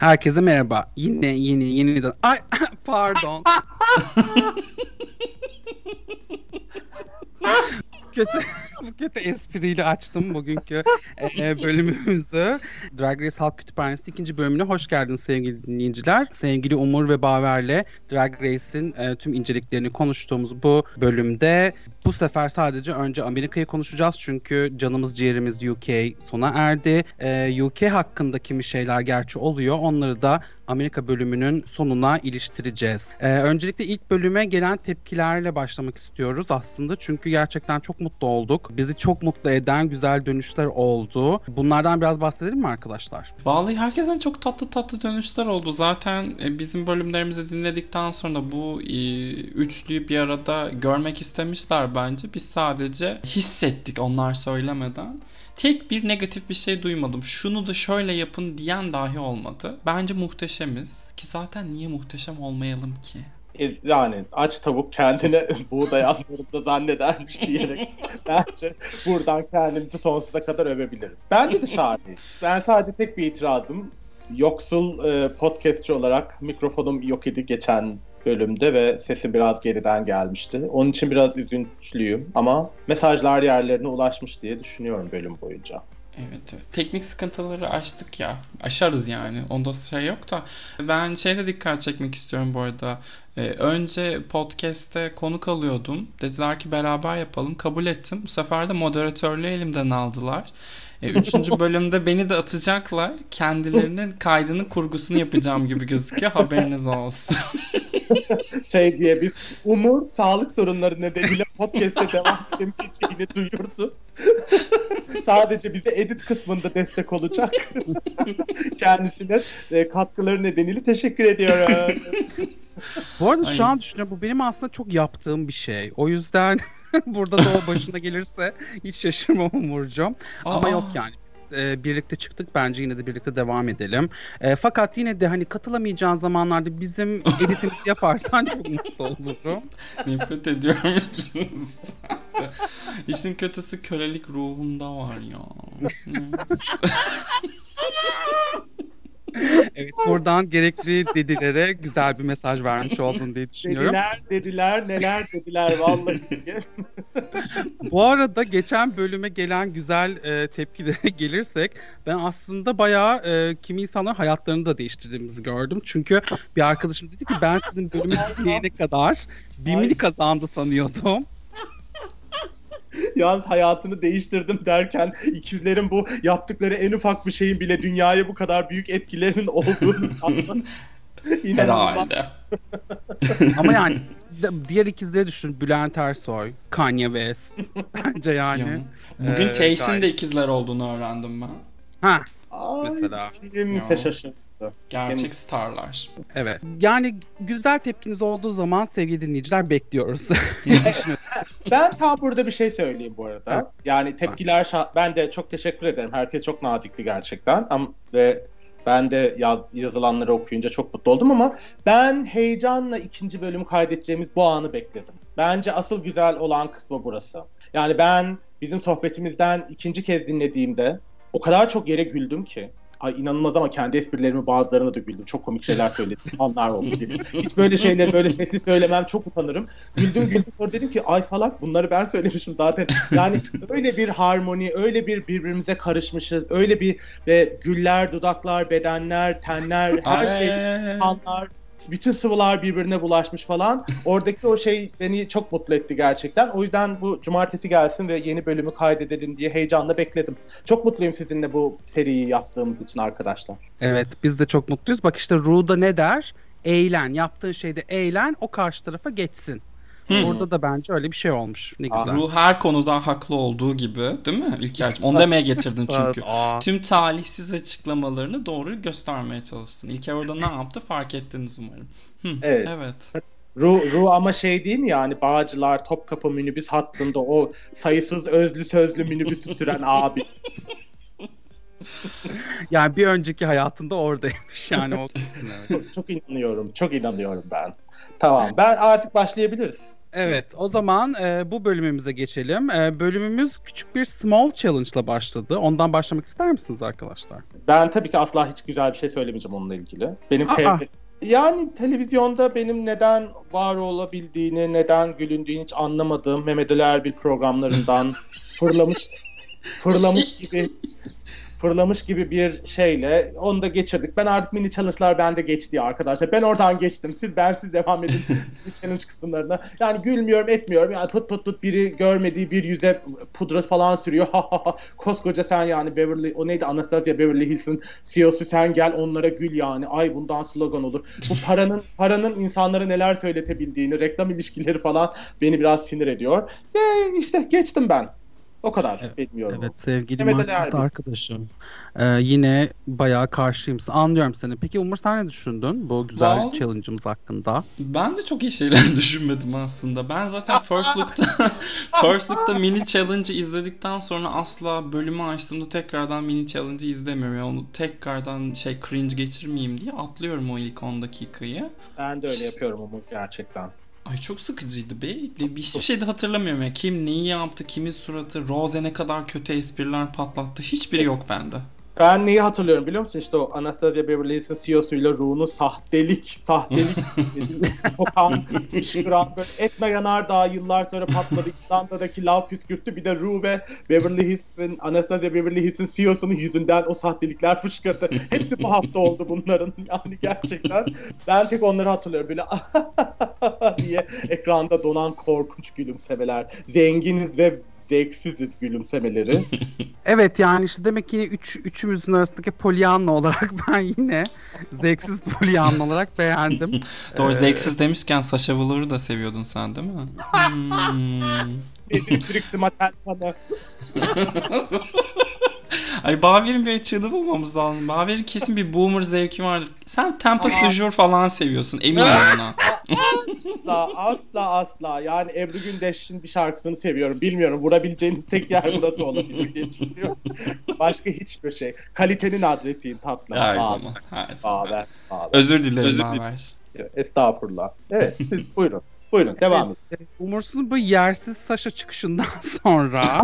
Herkese merhaba. Yine yeni yeniden. Ay pardon. kötü kötü espriyle açtım bugünkü e, bölümümüzü. Drag Race Halk Kütüphanesi ikinci bölümüne hoş geldiniz sevgili dinleyiciler. Sevgili Umur ve Baver'le Drag Race'in e, tüm inceliklerini konuştuğumuz bu bölümde bu sefer sadece önce Amerika'yı konuşacağız çünkü canımız ciğerimiz UK sona erdi. E, UK hakkında kimi şeyler gerçi oluyor. Onları da Amerika bölümünün sonuna iliştireceğiz. Ee, öncelikle ilk bölüme gelen tepkilerle başlamak istiyoruz aslında. Çünkü gerçekten çok mutlu olduk. Bizi çok mutlu eden güzel dönüşler oldu. Bunlardan biraz bahsedelim mi arkadaşlar? Vallahi herkesten çok tatlı tatlı dönüşler oldu. Zaten e, bizim bölümlerimizi dinledikten sonra bu e, üçlüyü bir arada görmek istemişler bence. Biz sadece hissettik onlar söylemeden tek bir negatif bir şey duymadım. Şunu da şöyle yapın diyen dahi olmadı. Bence muhteşemiz ki zaten niye muhteşem olmayalım ki? E, yani aç tavuk kendine buğday anlarında zannedermiş diyerek bence buradan kendimizi sonsuza kadar övebiliriz. Bence de şahane. Ben sadece tek bir itirazım. Yoksul e, podcastçi olarak mikrofonum yok idi geçen bölümde ve sesi biraz geriden gelmişti. Onun için biraz üzüntülüyüm ama mesajlar yerlerine ulaşmış diye düşünüyorum bölüm boyunca. Evet. Teknik sıkıntıları aştık ya. Aşarız yani. Onda şey yok da. Ben şeyde dikkat çekmek istiyorum bu arada. Ee, önce podcast'te konuk alıyordum. Dediler ki beraber yapalım. Kabul ettim. Bu sefer de moderatörlüğü elimden aldılar. E, üçüncü bölümde beni de atacaklar. Kendilerinin kaydının kurgusunu yapacağım gibi gözüküyor. Haberiniz olsun. şey diye biz Umur sağlık sorunları nedeniyle podcast'e devam edemeyeceğini duyurdu. Sadece bize edit kısmında destek olacak. Kendisine e, katkıları nedeniyle teşekkür ediyorum. Bu arada Aynen. şu an düşünüyorum bu benim aslında çok yaptığım bir şey. O yüzden burada da o başına gelirse hiç şaşırmam Umurcuğum. Ama yok yani e, birlikte çıktık. Bence yine de birlikte devam edelim. E, fakat yine de hani katılamayacağın zamanlarda bizim editimizi yaparsan çok mutlu olurum. Nefret ediyorum ikinizden İşin kötüsü kölelik ruhumda var ya. evet buradan gerekli dedilere güzel bir mesaj vermiş oldun diye düşünüyorum. Dediler dediler neler dediler vallahi. Bu arada geçen bölüme gelen güzel e, tepkilere gelirsek ben aslında bayağı e, kimi insanların hayatlarını da değiştirdiğimizi gördüm. Çünkü bir arkadaşım dedi ki ben sizin bölümü dinleyene kadar BİM'ini kazandı sanıyordum. Yalnız hayatını değiştirdim derken ikizlerin bu yaptıkları en ufak bir şeyin bile dünyaya bu kadar büyük etkilerinin olduğunu sandım. Herhalde. Ama yani diğer ikizleri düşün. Bülent Ersoy, Kanye West. Bence yani. Ya. Bugün ee, Tays'in de ikizler olduğunu öğrendim ben. Ha. Mesela. Kimse şaşırdı. Gerçek Benim... starlar. Evet. Yani güzel tepkiniz olduğu zaman sevgili dinleyiciler bekliyoruz. ben tam burada bir şey söyleyeyim bu arada. Evet. Yani tepkiler şa- ben de çok teşekkür ederim. Herkes çok nazikti gerçekten. Ama ve ben de yaz, yazılanları okuyunca çok mutlu oldum ama ben heyecanla ikinci bölümü kaydedeceğimiz bu anı bekledim. Bence asıl güzel olan kısmı burası. Yani ben bizim sohbetimizden ikinci kez dinlediğimde o kadar çok yere güldüm ki ay inanılmaz ama kendi esprilerimi bazılarına da güldüm. Çok komik şeyler söyledim. Anlar oldu diye. Hiç böyle şeyleri böyle sesli söylemem çok utanırım. Güldüm güldüm sonra dedim ki ay salak bunları ben söylemişim zaten. Yani öyle bir harmoni, öyle bir birbirimize karışmışız. Öyle bir ve güller, dudaklar, bedenler, tenler, her şey, anlar bütün sıvılar birbirine bulaşmış falan. Oradaki o şey beni çok mutlu etti gerçekten. O yüzden bu cumartesi gelsin ve yeni bölümü kaydedelim diye heyecanla bekledim. Çok mutluyum sizinle bu seriyi yaptığımız için arkadaşlar. Evet biz de çok mutluyuz. Bak işte Ru'da ne der? Eğlen. Yaptığın şeyde eğlen o karşı tarafa geçsin. Hmm. Orada da bence öyle bir şey olmuş. Ne güzel. Ruh her konuda haklı olduğu gibi değil mi İlker'cim? Onu demeye getirdin çünkü. Tüm talihsiz açıklamalarını doğru göstermeye çalıştın. İlker orada ne yaptı fark ettiniz umarım. Hmm. Evet. evet. Ru, Ru ama şey değil mi yani Bağcılar Topkapı minibüs hattında o sayısız özlü sözlü minibüsü süren abi. yani bir önceki hayatında oradaymış yani. O... çok, çok inanıyorum. Çok inanıyorum ben. Tamam. Ben artık başlayabiliriz. Evet o zaman e, bu bölümümüze geçelim. E, bölümümüz küçük bir small challenge ile başladı. Ondan başlamak ister misiniz arkadaşlar? Ben tabii ki asla hiç güzel bir şey söylemeyeceğim onunla ilgili. Benim Aa. yani televizyonda benim neden var olabildiğini, neden gülündüğünü hiç anlamadığım Mehmet Ali Erbil programlarından fırlamış fırlamış gibi fırlamış gibi bir şeyle onu da geçirdik. Ben artık mini challenge'lar bende geçti ya arkadaşlar. Ben oradan geçtim. Siz ben siz devam edin mini challenge kısımlarına. Yani gülmüyorum etmiyorum. Yani put put put biri görmediği bir yüze pudra falan sürüyor. Koskoca sen yani Beverly o neydi Anastasia Beverly Hills'in CEO'su sen gel onlara gül yani. Ay bundan slogan olur. Bu paranın paranın insanlara neler söyletebildiğini, reklam ilişkileri falan beni biraz sinir ediyor. Ya işte geçtim ben. O kadar Evet, bilmiyorum. Evet sevgili Marksist arkadaşım. E, yine bayağı karşıyım. Anlıyorum seni. Peki Umur sen ne düşündün bu güzel Vallahi- challenge'ımız hakkında? Ben de çok iyi şeyler düşünmedim aslında. Ben zaten First Look'ta First Look'ta mini challenge'ı izledikten sonra asla bölümü açtığımda tekrardan mini challenge'ı izlemiyorum. Yani onu tekrardan şey cringe geçirmeyeyim diye atlıyorum o ilk 10 dakikayı. Ben de öyle yapıyorum ama gerçekten. Ay çok sıkıcıydı be. Hiçbir şey de hatırlamıyorum ya. Kim neyi yaptı, kimin suratı, Rose ne kadar kötü espriler patlattı. Hiçbiri yok bende. Ben neyi hatırlıyorum biliyor musun? İşte o Anastasia Beverly Hills'in CEO'suyla Ru'nun sahtelik, sahtelik kokan, fışkıran, böyle etme yanardağ yıllar sonra patladı. İzlanda'daki lav püskürttü. Bir de Ru ve Beverly Hills'in, Anastasia Beverly Hills'in CEO'sunun yüzünden o sahtelikler fışkırdı. Hepsi bu hafta oldu bunların. Yani gerçekten ben tek onları hatırlıyorum. Böyle diye ekranda donan korkunç gülümsemeler. Zenginiz ve zevksiziz gülümsemeleri. Evet yani işte demek ki yine üç, üçümüzün arasındaki polyanla olarak ben yine zevksiz polyanla olarak beğendim. Doğru Ee, zevksiz demişken Sasha Velour'u da seviyordun sen değil mi? Hmm. Matel bana. Ay Baver'in bir açığını bulmamız lazım. Baver'in kesin bir boomer zevki vardır. Sen Tempest du Jour falan seviyorsun eminim ona. Asla asla asla. Yani Ebru Gündeş'in bir şarkısını seviyorum. Bilmiyorum vurabileceğiniz tek yer burası olabilir diye düşünüyorum. Başka hiçbir şey. Kalitenin adresiyim tatlı. Her Aa, zaman. Her zaman. Baver, baver. Özür dilerim Özür Baver. Estağfurullah. Evet siz buyurun. Buyurun devam edin. Umursuz'un bu yersiz Saşa çıkışından sonra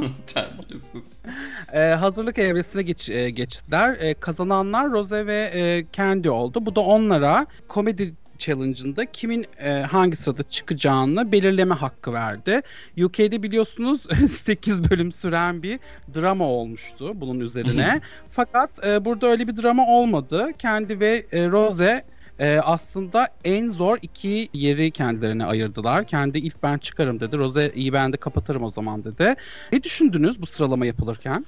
e, hazırlık evresine geç, e, geçtiler. E, kazananlar Rose ve e, Candy oldu. Bu da onlara komedi challenge'ında kimin e, hangi sırada çıkacağını belirleme hakkı verdi. UK'de biliyorsunuz 8 bölüm süren bir drama olmuştu bunun üzerine. Fakat e, burada öyle bir drama olmadı. Kendi ve e, Rose e, aslında en zor iki yeri kendilerine ayırdılar. Kendi ilk ben çıkarım dedi. Rose iyi ben de kapatırım o zaman dedi. Ne düşündünüz bu sıralama yapılırken?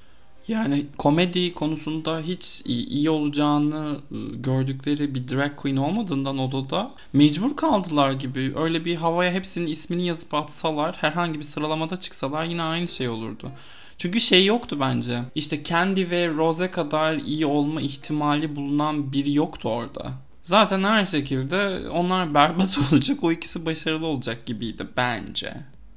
Yani komedi konusunda hiç iyi, olacağını ı, gördükleri bir drag queen olmadığından odada mecbur kaldılar gibi. Öyle bir havaya hepsinin ismini yazıp atsalar herhangi bir sıralamada çıksalar yine aynı şey olurdu. Çünkü şey yoktu bence. İşte Candy ve Rose kadar iyi olma ihtimali bulunan biri yoktu orada. Zaten her şekilde onlar berbat olacak. O ikisi başarılı olacak gibiydi bence.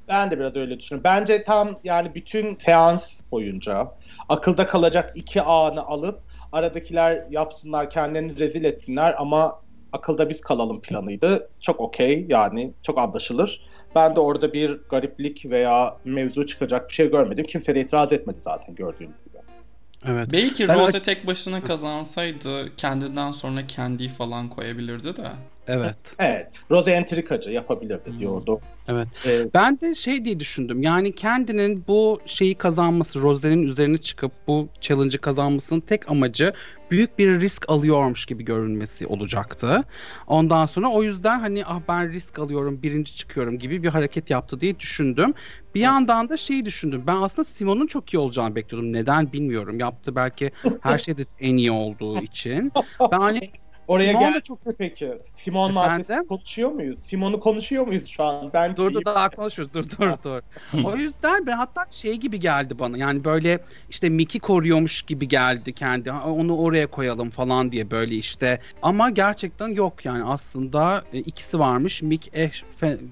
Ben de biraz öyle düşünüyorum. Bence tam yani bütün seans boyunca akılda kalacak iki anı alıp aradakiler yapsınlar kendilerini rezil etsinler ama akılda biz kalalım planıydı. Çok okey yani çok anlaşılır. Ben de orada bir gariplik veya mevzu çıkacak bir şey görmedim. Kimse de itiraz etmedi zaten gördüğünüz gibi. Evet. Belki Ben- Rose tek başına kazansaydı kendinden sonra kendi falan koyabilirdi de. Evet. Evet. Rose entrikacı yapabilirdi diyordu. Evet. Ee, Ben de şey diye düşündüm. Yani kendinin bu şeyi kazanması, Rose'nin üzerine çıkıp bu challenge'ı kazanmasının tek amacı büyük bir risk alıyormuş gibi görünmesi olacaktı. Ondan sonra o yüzden hani ah ben risk alıyorum, birinci çıkıyorum gibi bir hareket yaptı diye düşündüm. Bir yandan da şeyi düşündüm. Ben aslında Simon'un çok iyi olacağını bekliyordum. Neden bilmiyorum. Yaptı belki her şeyde en iyi olduğu için. Ben hani oraya Simon da gel çok peki. Simon maddesi konuşuyor muyuz? Simon'u konuşuyor muyuz şu an? Ben Dur dur daha konuşuruz dur dur dur. o yüzden ben hatta şey gibi geldi bana yani böyle işte Mickey koruyormuş gibi geldi kendi onu oraya koyalım falan diye böyle işte ama gerçekten yok yani aslında e, ikisi varmış Mick eh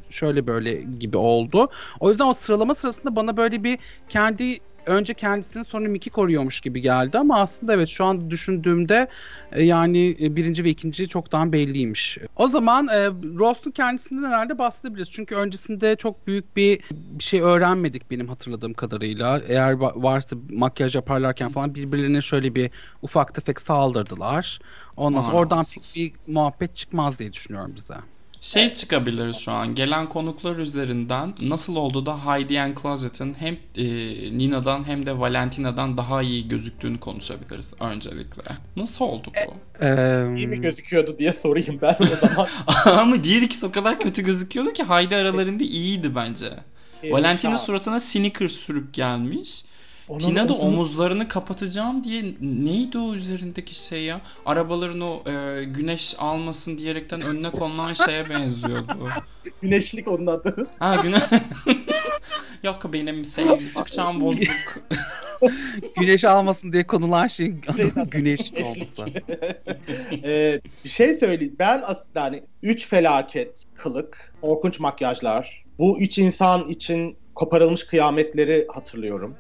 şöyle böyle gibi oldu. O yüzden o sıralama sırasında bana böyle bir kendi önce kendisini sonra Mickey koruyormuş gibi geldi ama aslında evet şu anda düşündüğümde e, yani e, birinci ve ikinci çoktan belliymiş. O zaman e, Rost'un kendisinden herhalde bahsedebiliriz. Çünkü öncesinde çok büyük bir, bir şey öğrenmedik benim hatırladığım kadarıyla. Eğer varsa makyaj yaparlarken falan birbirlerine şöyle bir ufak tefek saldırdılar. Ondan sonra oradan pek bir muhabbet çıkmaz diye düşünüyorum bize. Şey çıkabilir şu an gelen konuklar üzerinden nasıl oldu da Heidi and Closet'ın hem e, Nina'dan hem de Valentina'dan daha iyi gözüktüğünü konuşabiliriz öncelikle. Nasıl oldu bu? Ee, iyi mi gözüküyordu diye sorayım ben o zaman. Ama diğer ikisi o kadar kötü gözüküyordu ki Heidi aralarında iyiydi bence. Valentina suratına sneakers sürüp gelmiş. Onun Tina da uzun... omuzlarını kapatacağım diye neydi o üzerindeki şey ya? Arabaların o e, güneş almasın diyerekten önüne konulan şeye benziyordu. Güneşlik onun adı. Ha güneş. Yok benim şeyim çıkacağım bozuk. güneş almasın diye konulan şey, şey güneş olması. ee, bir şey söyleyeyim. Ben aslında hani üç felaket, kılık, korkunç makyajlar. Bu üç insan için koparılmış kıyametleri hatırlıyorum.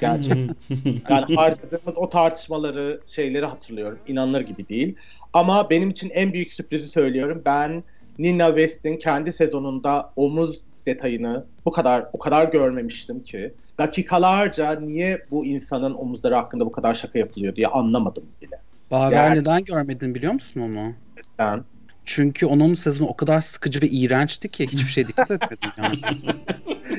Gerçekten. yani harcadığımız o tartışmaları, şeyleri hatırlıyorum. İnanılır gibi değil. Ama benim için en büyük sürprizi söylüyorum. Ben Nina West'in kendi sezonunda omuz detayını bu kadar o kadar görmemiştim ki dakikalarca niye bu insanın omuzları hakkında bu kadar şaka yapılıyor diye anlamadım bile. Baver neden görmedin biliyor musun onu? Ben. Çünkü onun sezonu o kadar sıkıcı ve iğrençti ki hiçbir şey dikkat etmedim yani.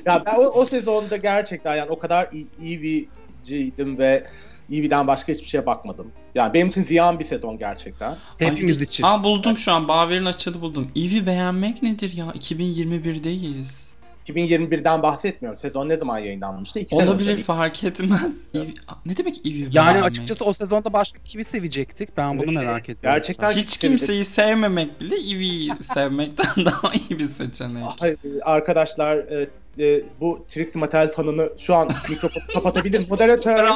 ya ben o, o sezonda gerçekten yani o kadar Eevee'ciydim ve Eevee'den başka hiçbir şeye bakmadım. Yani benim için ziyan bir sezon gerçekten. Hepimiz Ay, için. Aa buldum şu an. Baver'in açığını buldum. Eevee beğenmek nedir ya? 2021'deyiz. 2021'den bahsetmiyorum. Sezon ne zaman yayınlanmıştı? İki Olabilir fark etmez. ne demek Eevee Yani beğenmek? açıkçası o sezonda başka kimi sevecektik? Ben bunu merak ediyorum. Gerçekten hiç kimseyi sevmemek bile Eevee'yi sevmekten daha iyi bir seçenek. Hayır, arkadaşlar e, bu Trixie Mattel fanını şu an mikrofonu kapatabilir. Moderatör.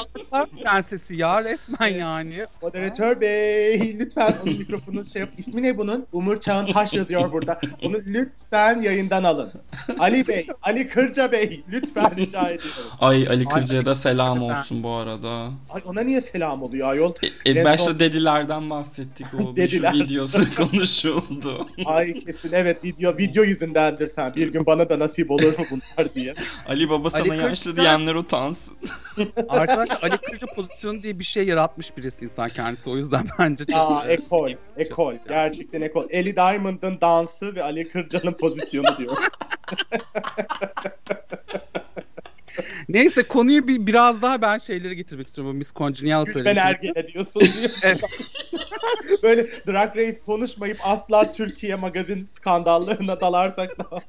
Prensesi ya resmen yani. Moderatör bey lütfen onun mikrofonu şey yap. İsmi ne bunun? Umur Çağın Taş yazıyor burada. Onu lütfen yayından alın. Ali Bey, Ali Kırca Bey lütfen rica ediyorum. Ay Ali Kırca'ya da selam olsun bu arada. Ay ona niye selam oluyor ayol? E, e, başta son... dedilerden bahsettik o Dediler. videosu konuşuldu. Ay kesin evet video video yüzündendir sen. Bir gün bana da nasip olur mu bunu? Var diye. Ali Baba sana Ali yaşlı Kırca... diyenler utansın. Arkadaşlar Ali Kırca pozisyonu diye bir şey yaratmış birisi insan kendisi. O yüzden bence çok... Aa ekol. Ekol. Gerçekten ekol. Ellie Diamond'ın dansı ve Ali Kırca'nın pozisyonu diyor. Neyse konuyu bir biraz daha ben şeyleri getirmek istiyorum. Miss Congenial söylemiştim. Ben ergene diyorsun diyor. Böyle Drag Race konuşmayıp asla Türkiye magazin skandallarına dalarsak da.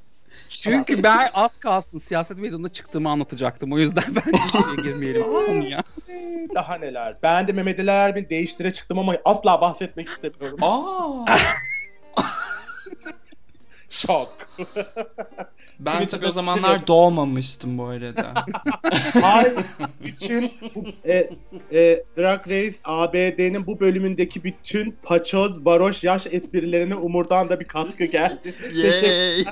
Çünkü ben az kalsın siyaset meydanına çıktığımı anlatacaktım. O yüzden ben hiçbir girmeyelim konuya. Daha neler. Ben de Mehmet Ali Erbil değiştire çıktım ama asla bahsetmek istemiyorum. Aa. Şok. Ben tabii o zamanlar doğmamıştım bu arada. Hayır. Bütün bu, e, e, Drag Race ABD'nin bu bölümündeki bütün paçoz, varoş, yaş esprilerine Umur'dan da bir katkı geldi. Teşekkürler,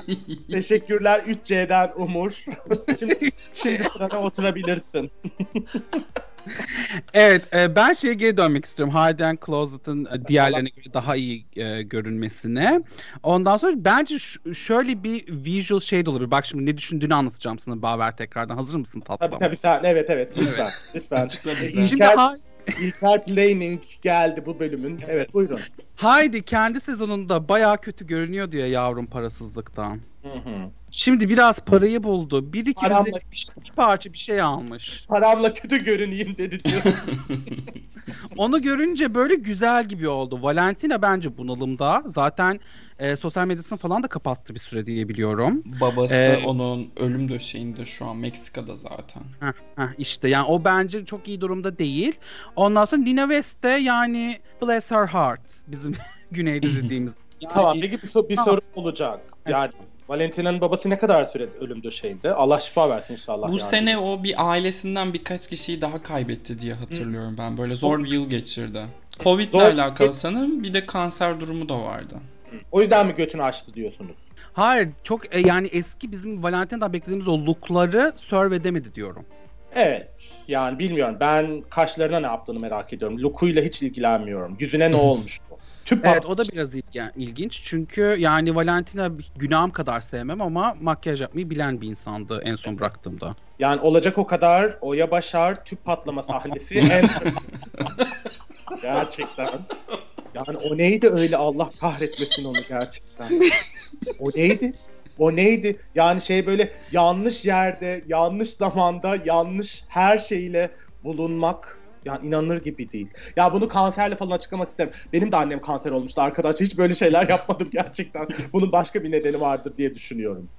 teşekkürler 3C'den Umur. şimdi, şimdi sırada oturabilirsin evet e, ben şeye geri dönmek istiyorum. Hide Closet'ın e, diğerlerine göre daha iyi e, görünmesine. Ondan sonra bence ş- şöyle bir visual şey de olabilir. Bak şimdi ne düşündüğünü anlatacağım sana Baver tekrardan. Hazır mısın tatlım? Tabii tabii sen evet evet lütfen. lütfen. Şimdi İlker, İlker Planning geldi bu bölümün. Evet buyurun. Haydi kendi sezonunda baya kötü görünüyor diye yavrum parasızlıktan. Hı hı. Şimdi biraz parayı buldu. Bir iki Paramla... bir, bir parça bir şey almış. Paramla kötü görüneyim dedi diyor. Onu görünce böyle güzel gibi oldu. Valentina bence bunalımda. Zaten e, sosyal medyasını falan da kapattı bir süre diye biliyorum. Babası ee, onun ölüm döşeğinde şu an Meksika'da zaten. Heh, heh, işte yani o bence çok iyi durumda değil. Ondan sonra Nina West de yani bless her heart bizim güneyde dediğimiz. Yani, tamam peki bir, bir soru olacak. Yani Valentina'nın babası ne kadar süre ölüm döşeğinde? Allah şifa versin inşallah. Bu yani. sene o bir ailesinden birkaç kişiyi daha kaybetti diye hatırlıyorum Hı. ben. Böyle zor bir yıl geçirdi. Covid ile alakalı sanırım bir de kanser durumu da vardı. O yüzden mi götünü açtı diyorsunuz? Hayır çok e, yani eski bizim Valentina'dan beklediğimiz o lookları serve edemedi diyorum. Evet. Yani bilmiyorum. Ben kaşlarına ne yaptığını merak ediyorum. Look'uyla hiç ilgilenmiyorum. Yüzüne ne olmuştu? Tüp evet o da biraz ilginç. Çünkü yani Valentina günahım kadar sevmem ama makyaj yapmayı bilen bir insandı en son bıraktığımda. Yani olacak o kadar Oya Başar tüp patlama sahnesi en Gerçekten. Yani o neydi öyle Allah kahretmesin onu gerçekten. O neydi? O neydi? Yani şey böyle yanlış yerde, yanlış zamanda, yanlış her şeyle bulunmak yani inanılır gibi değil. Ya bunu kanserle falan açıklamak isterim. Benim de annem kanser olmuştu arkadaşlar. Hiç böyle şeyler yapmadım gerçekten. Bunun başka bir nedeni vardır diye düşünüyorum.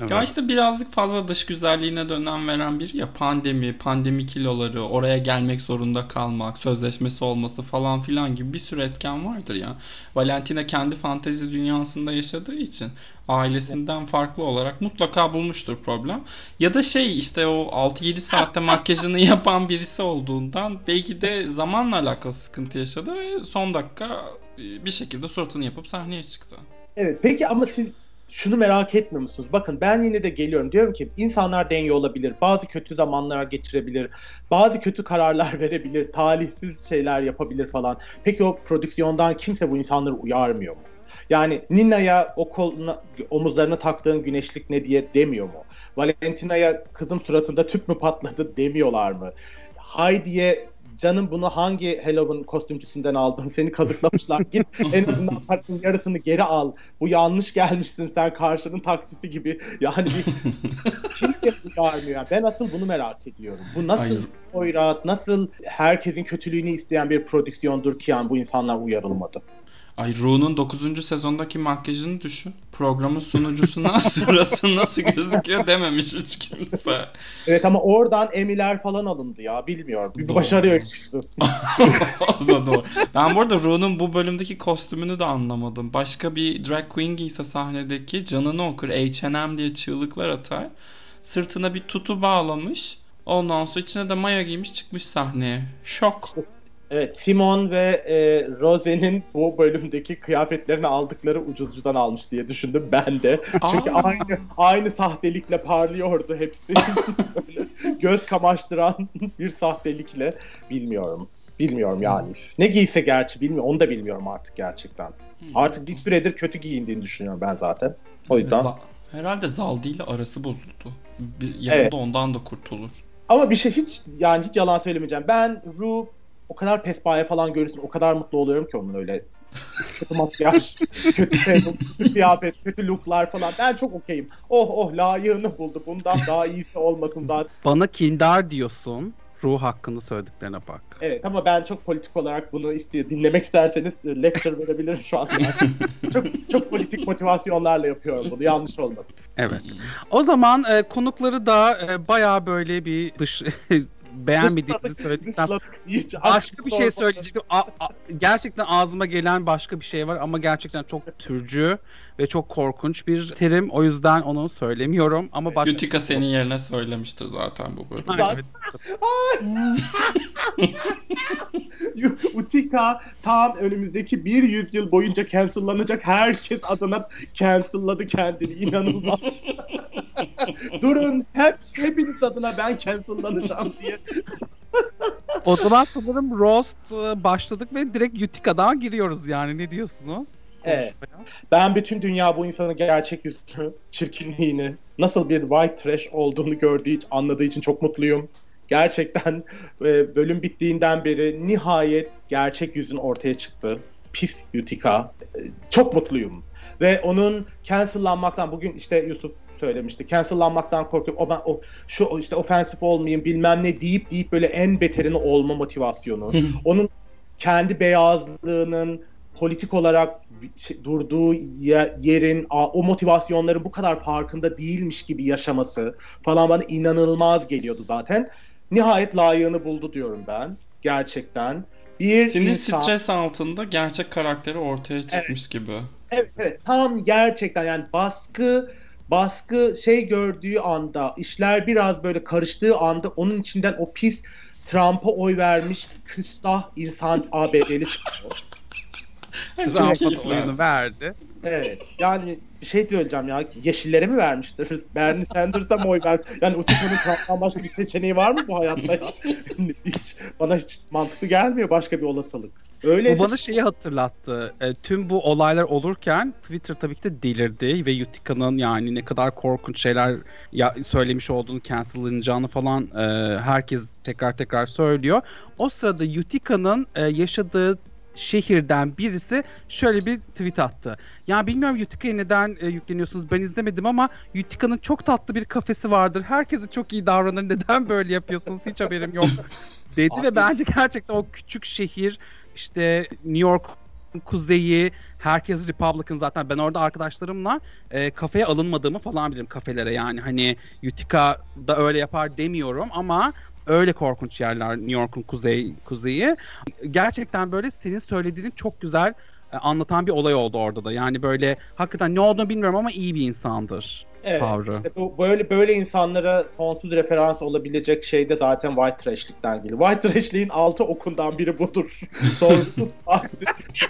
Evet. Ya işte birazcık fazla dış güzelliğine dönem veren bir ya pandemi, pandemi kiloları, oraya gelmek zorunda kalmak, sözleşmesi olması falan filan gibi bir sürü etken vardır ya. Valentina kendi fantezi dünyasında yaşadığı için ailesinden farklı olarak mutlaka bulmuştur problem. Ya da şey işte o 6-7 saatte makyajını yapan birisi olduğundan belki de zamanla alakalı sıkıntı yaşadı ve son dakika bir şekilde suratını yapıp sahneye çıktı. Evet peki ama siz şunu merak etmiyor musunuz? Bakın ben yine de geliyorum. Diyorum ki insanlar denge olabilir. Bazı kötü zamanlar geçirebilir. Bazı kötü kararlar verebilir. Talihsiz şeyler yapabilir falan. Peki o prodüksiyondan kimse bu insanları uyarmıyor mu? Yani Nina'ya o koluna, omuzlarına taktığın güneşlik ne diye demiyor mu? Valentina'ya kızım suratında tüp mü patladı demiyorlar mı? Heidi'ye canım bunu hangi Halloween kostümcüsünden aldın? Seni kazıklamışlar. Git en azından parçanın yarısını geri al. Bu yanlış gelmişsin sen karşının taksisi gibi. Yani bir kimse uyarmıyor. Yani ben asıl bunu merak ediyorum. Bu nasıl Hayır. oyrat, nasıl herkesin kötülüğünü isteyen bir prodüksiyondur ki yani bu insanlar uyarılmadı. Ay Ru'nun 9. sezondaki makyajını düşün. Programın sunucusuna suratı nasıl gözüküyor dememiş hiç kimse. Evet ama oradan emiler falan alındı ya bilmiyorum. Bir başarı öyküsü. o da doğru. Ben burada Ru'nun bu bölümdeki kostümünü de anlamadım. Başka bir drag queen giyse sahnedeki canını okur H&M diye çığlıklar atar. Sırtına bir tutu bağlamış. Ondan sonra içine de mayo giymiş çıkmış sahneye. Şok. Evet, Simon ve e, Rose'nin bu bölümdeki kıyafetlerini aldıkları ucuzcudan almış diye düşündüm ben de. Çünkü Aa. aynı aynı sahtelikle parlıyordu hepsi. Böyle göz kamaştıran bir sahtelikle bilmiyorum. Bilmiyorum yani. Ne giyse gerçi bilmiyorum. Onu da bilmiyorum artık gerçekten. Hmm. Artık bir süredir kötü giyindiğini düşünüyorum ben zaten. O yüzden. Z- Herhalde Zaldi ile arası bozuldu. Bir, yakında evet. ondan da kurtulur. Ama bir şey hiç yani hiç yalan söylemeyeceğim. Ben Ru o kadar pespaye falan görürsün. O kadar mutlu oluyorum ki onun öyle kötü makyaj, kötü serum, kötü kıyafet, kötü looklar falan. Ben çok okeyim. Oh oh layığını buldu. Bundan daha iyisi olmasın daha. Bana kindar diyorsun. Ruh hakkında söylediklerine bak. Evet ama ben çok politik olarak bunu istiyor. Dinlemek isterseniz e, lecture verebilirim şu an. çok çok politik motivasyonlarla yapıyorum bunu. Yanlış olmasın. Evet. O zaman e, konukları da e, bayağı böyle bir dış beğenmediğinizi söyledikten başka bir şey söyleyecektim. A, a, gerçekten ağzıma gelen başka bir şey var ama gerçekten çok türcü ve çok korkunç bir terim. O yüzden onu söylemiyorum ama başka Utica şey senin yerine söylemiştir zaten bu bölüm. Evet. Utica tam önümüzdeki bir yüzyıl boyunca cancellanacak herkes adına cancelladı kendini inanılmaz. Durun hep hepiniz adına ben cancellanacağım diye. O zaman sanırım roast e, başladık ve direkt Utica'dan giriyoruz yani ne diyorsunuz? Evet. Ben bütün dünya bu insanın gerçek yüzünü, çirkinliğini, nasıl bir white trash olduğunu gördüğü için, anladığı için çok mutluyum. Gerçekten e, bölüm bittiğinden beri nihayet gerçek yüzün ortaya çıktı. Pis Utica. E, çok mutluyum. Ve onun cancellanmaktan bugün işte Yusuf söylemişti. Cancellanmaktan korkuyorum. O ben o şu işte ofensif olmayayım bilmem ne deyip deyip böyle en beterini olma motivasyonu. onun kendi beyazlığının politik olarak şey, durduğu yerin o motivasyonları bu kadar farkında değilmiş gibi yaşaması falan bana inanılmaz geliyordu zaten. Nihayet layığını buldu diyorum ben. Gerçekten. Bir Sinir insan... stres altında gerçek karakteri ortaya çıkmış evet. gibi. Evet, evet tam gerçekten yani baskı baskı şey gördüğü anda işler biraz böyle karıştığı anda onun içinden o pis Trump'a oy vermiş küstah insan ABD'li çıkıyor. Trump'a oyunu verdi. Evet yani bir şey söyleyeceğim ya. Yeşillere mi vermiştir? Bernie Sanders'a mı oy ver? Yani Utika'nın Trump'tan başka bir seçeneği var mı bu hayatta ya? hiç, bana hiç mantıklı gelmiyor başka bir olasılık. Öyle bu bana şeyi hatırlattı. E, tüm bu olaylar olurken Twitter tabii ki de delirdi ve Utica'nın yani ne kadar korkunç şeyler ya, söylemiş olduğunu cancellanacağını falan e, herkes tekrar tekrar söylüyor. O sırada Utica'nın e, yaşadığı şehirden birisi şöyle bir tweet attı. Ya bilmiyorum Utica'ya neden e, yükleniyorsunuz ben izlemedim ama Utica'nın çok tatlı bir kafesi vardır. Herkese çok iyi davranır. Neden böyle yapıyorsunuz? Hiç haberim yok. dedi ve bence gerçekten o küçük şehir işte New York kuzeyi herkes Republican zaten ben orada arkadaşlarımla e, kafeye alınmadığımı falan bilirim kafelere yani hani Utica da öyle yapar demiyorum ama öyle korkunç yerler New York'un kuzey kuzeyi. Gerçekten böyle senin söylediğin çok güzel anlatan bir olay oldu orada da. Yani böyle hakikaten ne olduğunu bilmiyorum ama iyi bir insandır. Evet, tavrı. Işte bu böyle böyle insanlara sonsuz referans olabilecek şey de zaten white trash'likten geliyor. White trash'liğin altı okundan biri budur. sonsuz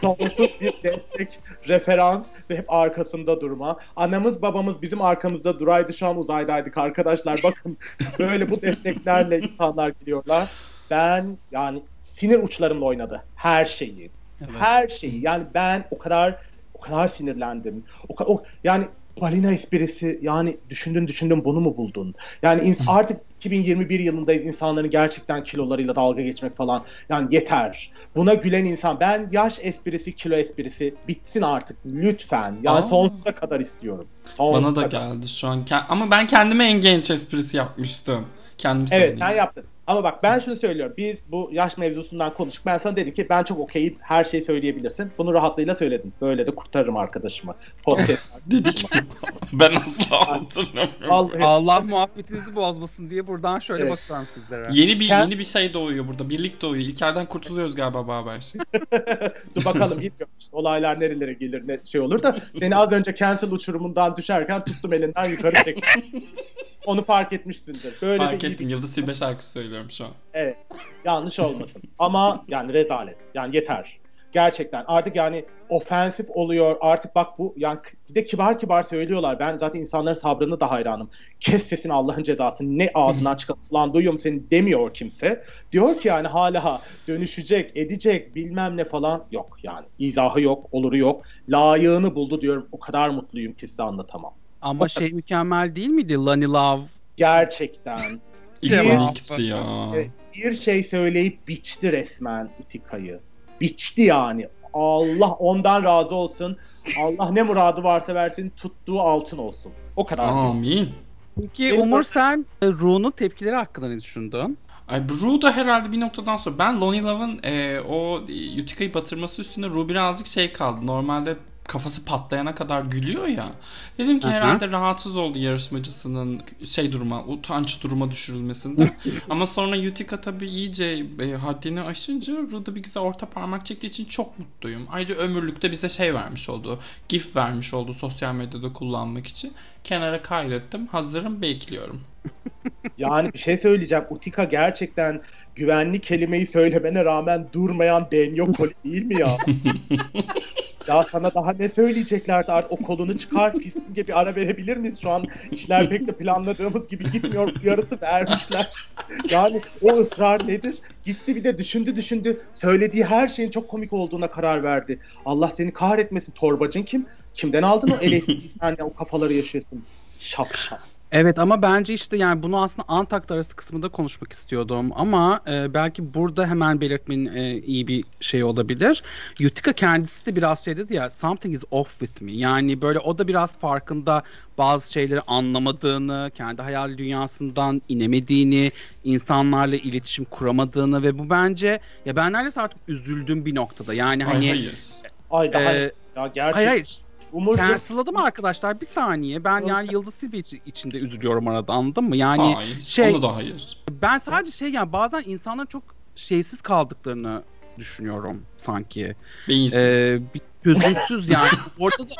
sonsuz bir destek, referans ve hep arkasında durma. Anamız babamız bizim arkamızda duraydı şu an uzaydaydık arkadaşlar. Bakın böyle bu desteklerle insanlar geliyorlar. Ben yani sinir uçlarımla oynadı her şeyi. Evet. Her şeyi. Yani ben o kadar o kadar sinirlendim. O, o yani balina esprisi yani düşündün düşündün bunu mu buldun? Yani ins- artık 2021 yılındayız insanların gerçekten kilolarıyla dalga geçmek falan. Yani yeter. Buna gülen insan ben yaş esprisi kilo esprisi bitsin artık lütfen. Yani Aa. sonsuza kadar istiyorum. Sonsuza Bana da kadar. geldi şu an. Ama ben kendime en genç esprisi yapmıştım. Kendim evet sen yaptın. Ama bak ben şunu söylüyorum. Biz bu yaş mevzusundan konuştuk. Ben sana dedim ki ben çok okeyim. Her şeyi söyleyebilirsin. Bunu rahatlığıyla söyledim. Böyle de kurtarırım arkadaşımı. Podcast. Dedik. ben asla hatırlamıyorum. Allah muhabbetinizi bozmasın diye buradan şöyle evet. bakıyorum sizlere. Yeni bir Kend... yeni bir şey doğuyor burada. Birlik doğuyor. İlker'den kurtuluyoruz galiba beraber. Dur bakalım bilmiyorum. Olaylar nerelere gelir ne şey olur da seni az önce cancel uçurumundan düşerken tuttum elinden yukarı çektim. Onu fark etmişsindir. Böyle fark ettim. Bir... Yıldız Tilbe şarkısı söylüyorum şu an. Evet. Yanlış olmasın. Ama yani rezalet. Yani yeter. Gerçekten artık yani ofensif oluyor. Artık bak bu yani bir de kibar kibar söylüyorlar. Ben zaten insanların sabrını da hayranım. Kes sesini Allah'ın cezası. Ne ağzından çıkan lan duyuyorum seni demiyor kimse. Diyor ki yani hala dönüşecek, edecek bilmem ne falan yok yani. izahı yok, oluru yok. Layığını buldu diyorum. O kadar mutluyum ki size anlatamam. Ama şey mükemmel değil miydi? Lani Love. Gerçekten. İkonikti ya. bir şey söyleyip biçti resmen Utika'yı. Biçti yani. Allah ondan razı olsun. Allah ne muradı varsa versin tuttuğu altın olsun. O kadar. Amin. Peki Benim Umur sen e, Ru'nun tepkileri hakkında ne düşündün? Ay Ru da herhalde bir noktadan sonra ben Lonnie Love'ın e, o Utica'yı batırması üstüne Ru birazcık şey kaldı. Normalde kafası patlayana kadar gülüyor ya. Dedim ki Hı-hı. herhalde rahatsız oldu yarışmacısının şey duruma, utanç duruma düşürülmesinde. Ama sonra Utica tabii iyice e, haddini aşınca Ruda bir güzel orta parmak çektiği için çok mutluyum. Ayrıca ömürlükte bize şey vermiş oldu. GIF vermiş oldu sosyal medyada kullanmak için. Kenara kaydettim. Hazırım bekliyorum. yani bir şey söyleyeceğim. Utica gerçekten güvenli kelimeyi söylemene rağmen durmayan Denyo Koli değil mi ya? ya sana daha ne söyleyeceklerdi artık o kolunu çıkar Fisting'e bir ara verebilir miyiz şu an? işler pek de planladığımız gibi gitmiyor yarısı vermişler. Yani o ısrar nedir? Gitti bir de düşündü düşündü. Söylediği her şeyin çok komik olduğuna karar verdi. Allah seni kahretmesin. Torbacın kim? Kimden aldın o LSD'yi sen de o kafaları yaşıyorsun? Şapşal. Evet ama bence işte yani bunu aslında Antakya arası kısmında konuşmak istiyordum ama e, belki burada hemen belirtmenin e, iyi bir şey olabilir. Utica kendisi de biraz şey dedi ya something is off with me yani böyle o da biraz farkında bazı şeyleri anlamadığını, kendi hayal dünyasından inemediğini, insanlarla iletişim kuramadığını ve bu bence ya ben neredeyse artık üzüldüm bir noktada. Yani hani Ay hayır. Ay daha e, ya gerçek. Hayır hayır. Umurcu... Cancel'ladım arkadaşlar bir saniye. Ben yani Yıldız Silve içinde üzülüyorum arada anladın mı? Yani hayır, şey. Onu da hayır. Ben sadece şey yani bazen insanların çok şeysiz kaldıklarını düşünüyorum sanki. Beyinsiz. Ee, bir çözümsüz yani. Orada da...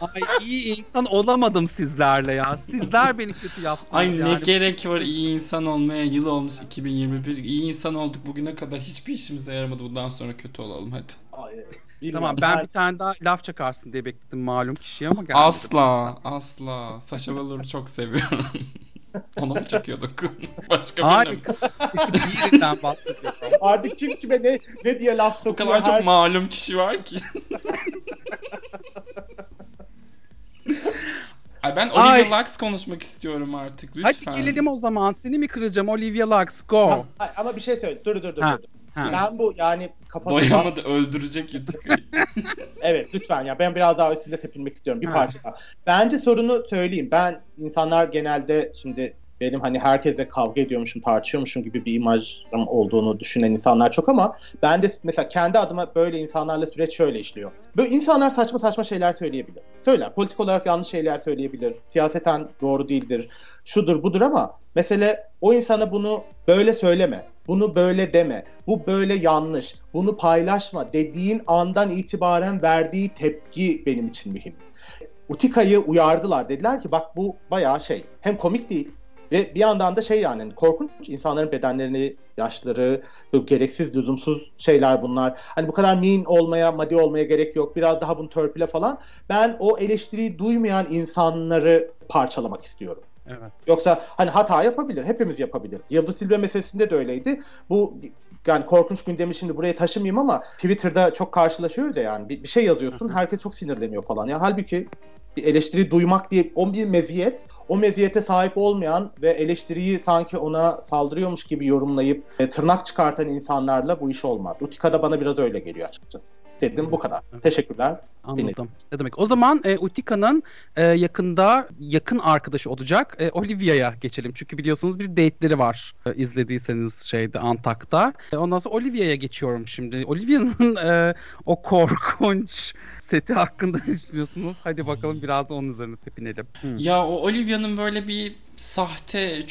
Ay iyi insan olamadım sizlerle ya. Sizler beni kötü yaptınız. Ay yani. ne gerek var iyi insan olmaya. Yıl olmuş 2021. İyi insan olduk bugüne kadar. Hiçbir işimize yaramadı. Bundan sonra kötü olalım hadi. Tamam ben bir tane daha laf çakarsın diye bekledim malum kişiye ama gelmedi. Asla, asla. Saşa Velour'u çok seviyorum. Ona mı çakıyorduk? Başka birine mi? Harika. Diğerinden bahsediyorum. Artık kim kime ne, ne diye laf O sokuyor. kadar çok her- malum kişi var ki. Ay ben Olivia Ay. Lux konuşmak istiyorum artık lütfen. Hadi gelelim o zaman. Seni mi kıracağım Olivia Lux? Go. Hayır, ama bir şey söyle. Dur dur dur. Ha, dur. Ha. Ben bu yani kapatıp Doyamadı öldürecek Utica'yı. Evet lütfen ya ben biraz daha üstünde tepinmek istiyorum bir Ha. parça daha. Bence sorunu söyleyeyim. Ben insanlar genelde şimdi benim hani herkese kavga ediyormuşum, tartışıyormuşum gibi bir imajım olduğunu düşünen insanlar çok ama ben de mesela kendi adıma böyle insanlarla süreç şöyle işliyor. Böyle insanlar saçma saçma şeyler söyleyebilir. Söyler. Politik olarak yanlış şeyler söyleyebilir. Siyaseten doğru değildir. Şudur budur ama mesele o insana bunu böyle söyleme. Bunu böyle deme. Bu böyle yanlış. Bunu paylaşma dediğin andan itibaren verdiği tepki benim için mühim. Utika'yı uyardılar. Dediler ki bak bu bayağı şey. Hem komik değil ve bir yandan da şey yani hani korkunç insanların bedenlerini, yaşları, gereksiz, lüzumsuz şeyler bunlar. Hani bu kadar mean olmaya, madi olmaya gerek yok. Biraz daha bunu törpüle falan. Ben o eleştiriyi duymayan insanları parçalamak istiyorum. Evet. Yoksa hani hata yapabilir. Hepimiz yapabiliriz. Yıldız Tilbe meselesinde de öyleydi. Bu yani korkunç gündemi şimdi buraya taşımayayım ama Twitter'da çok karşılaşıyoruz ya yani. Bir, bir şey yazıyorsun herkes çok sinirleniyor falan. Ya halbuki bir eleştiri duymak diye o bir meziyet. O meziyete sahip olmayan ve eleştiriyi sanki ona saldırıyormuş gibi yorumlayıp e, tırnak çıkartan insanlarla bu iş olmaz. Utika'da bana biraz öyle geliyor açıkçası. Dedim bu kadar. Teşekkürler. Anladım. Ne demek? O zaman e, Utica'nın e, yakında yakın arkadaşı olacak e, Olivia'ya geçelim. Çünkü biliyorsunuz bir date'leri var e, izlediyseniz şeyde Antak'ta. E, ondan sonra Olivia'ya geçiyorum şimdi. Olivia'nın e, o korkunç seti hakkında ne düşünüyorsunuz? Hadi bakalım biraz onun üzerine tepinelim. Hı. Ya o Olivia'nın böyle bir sahte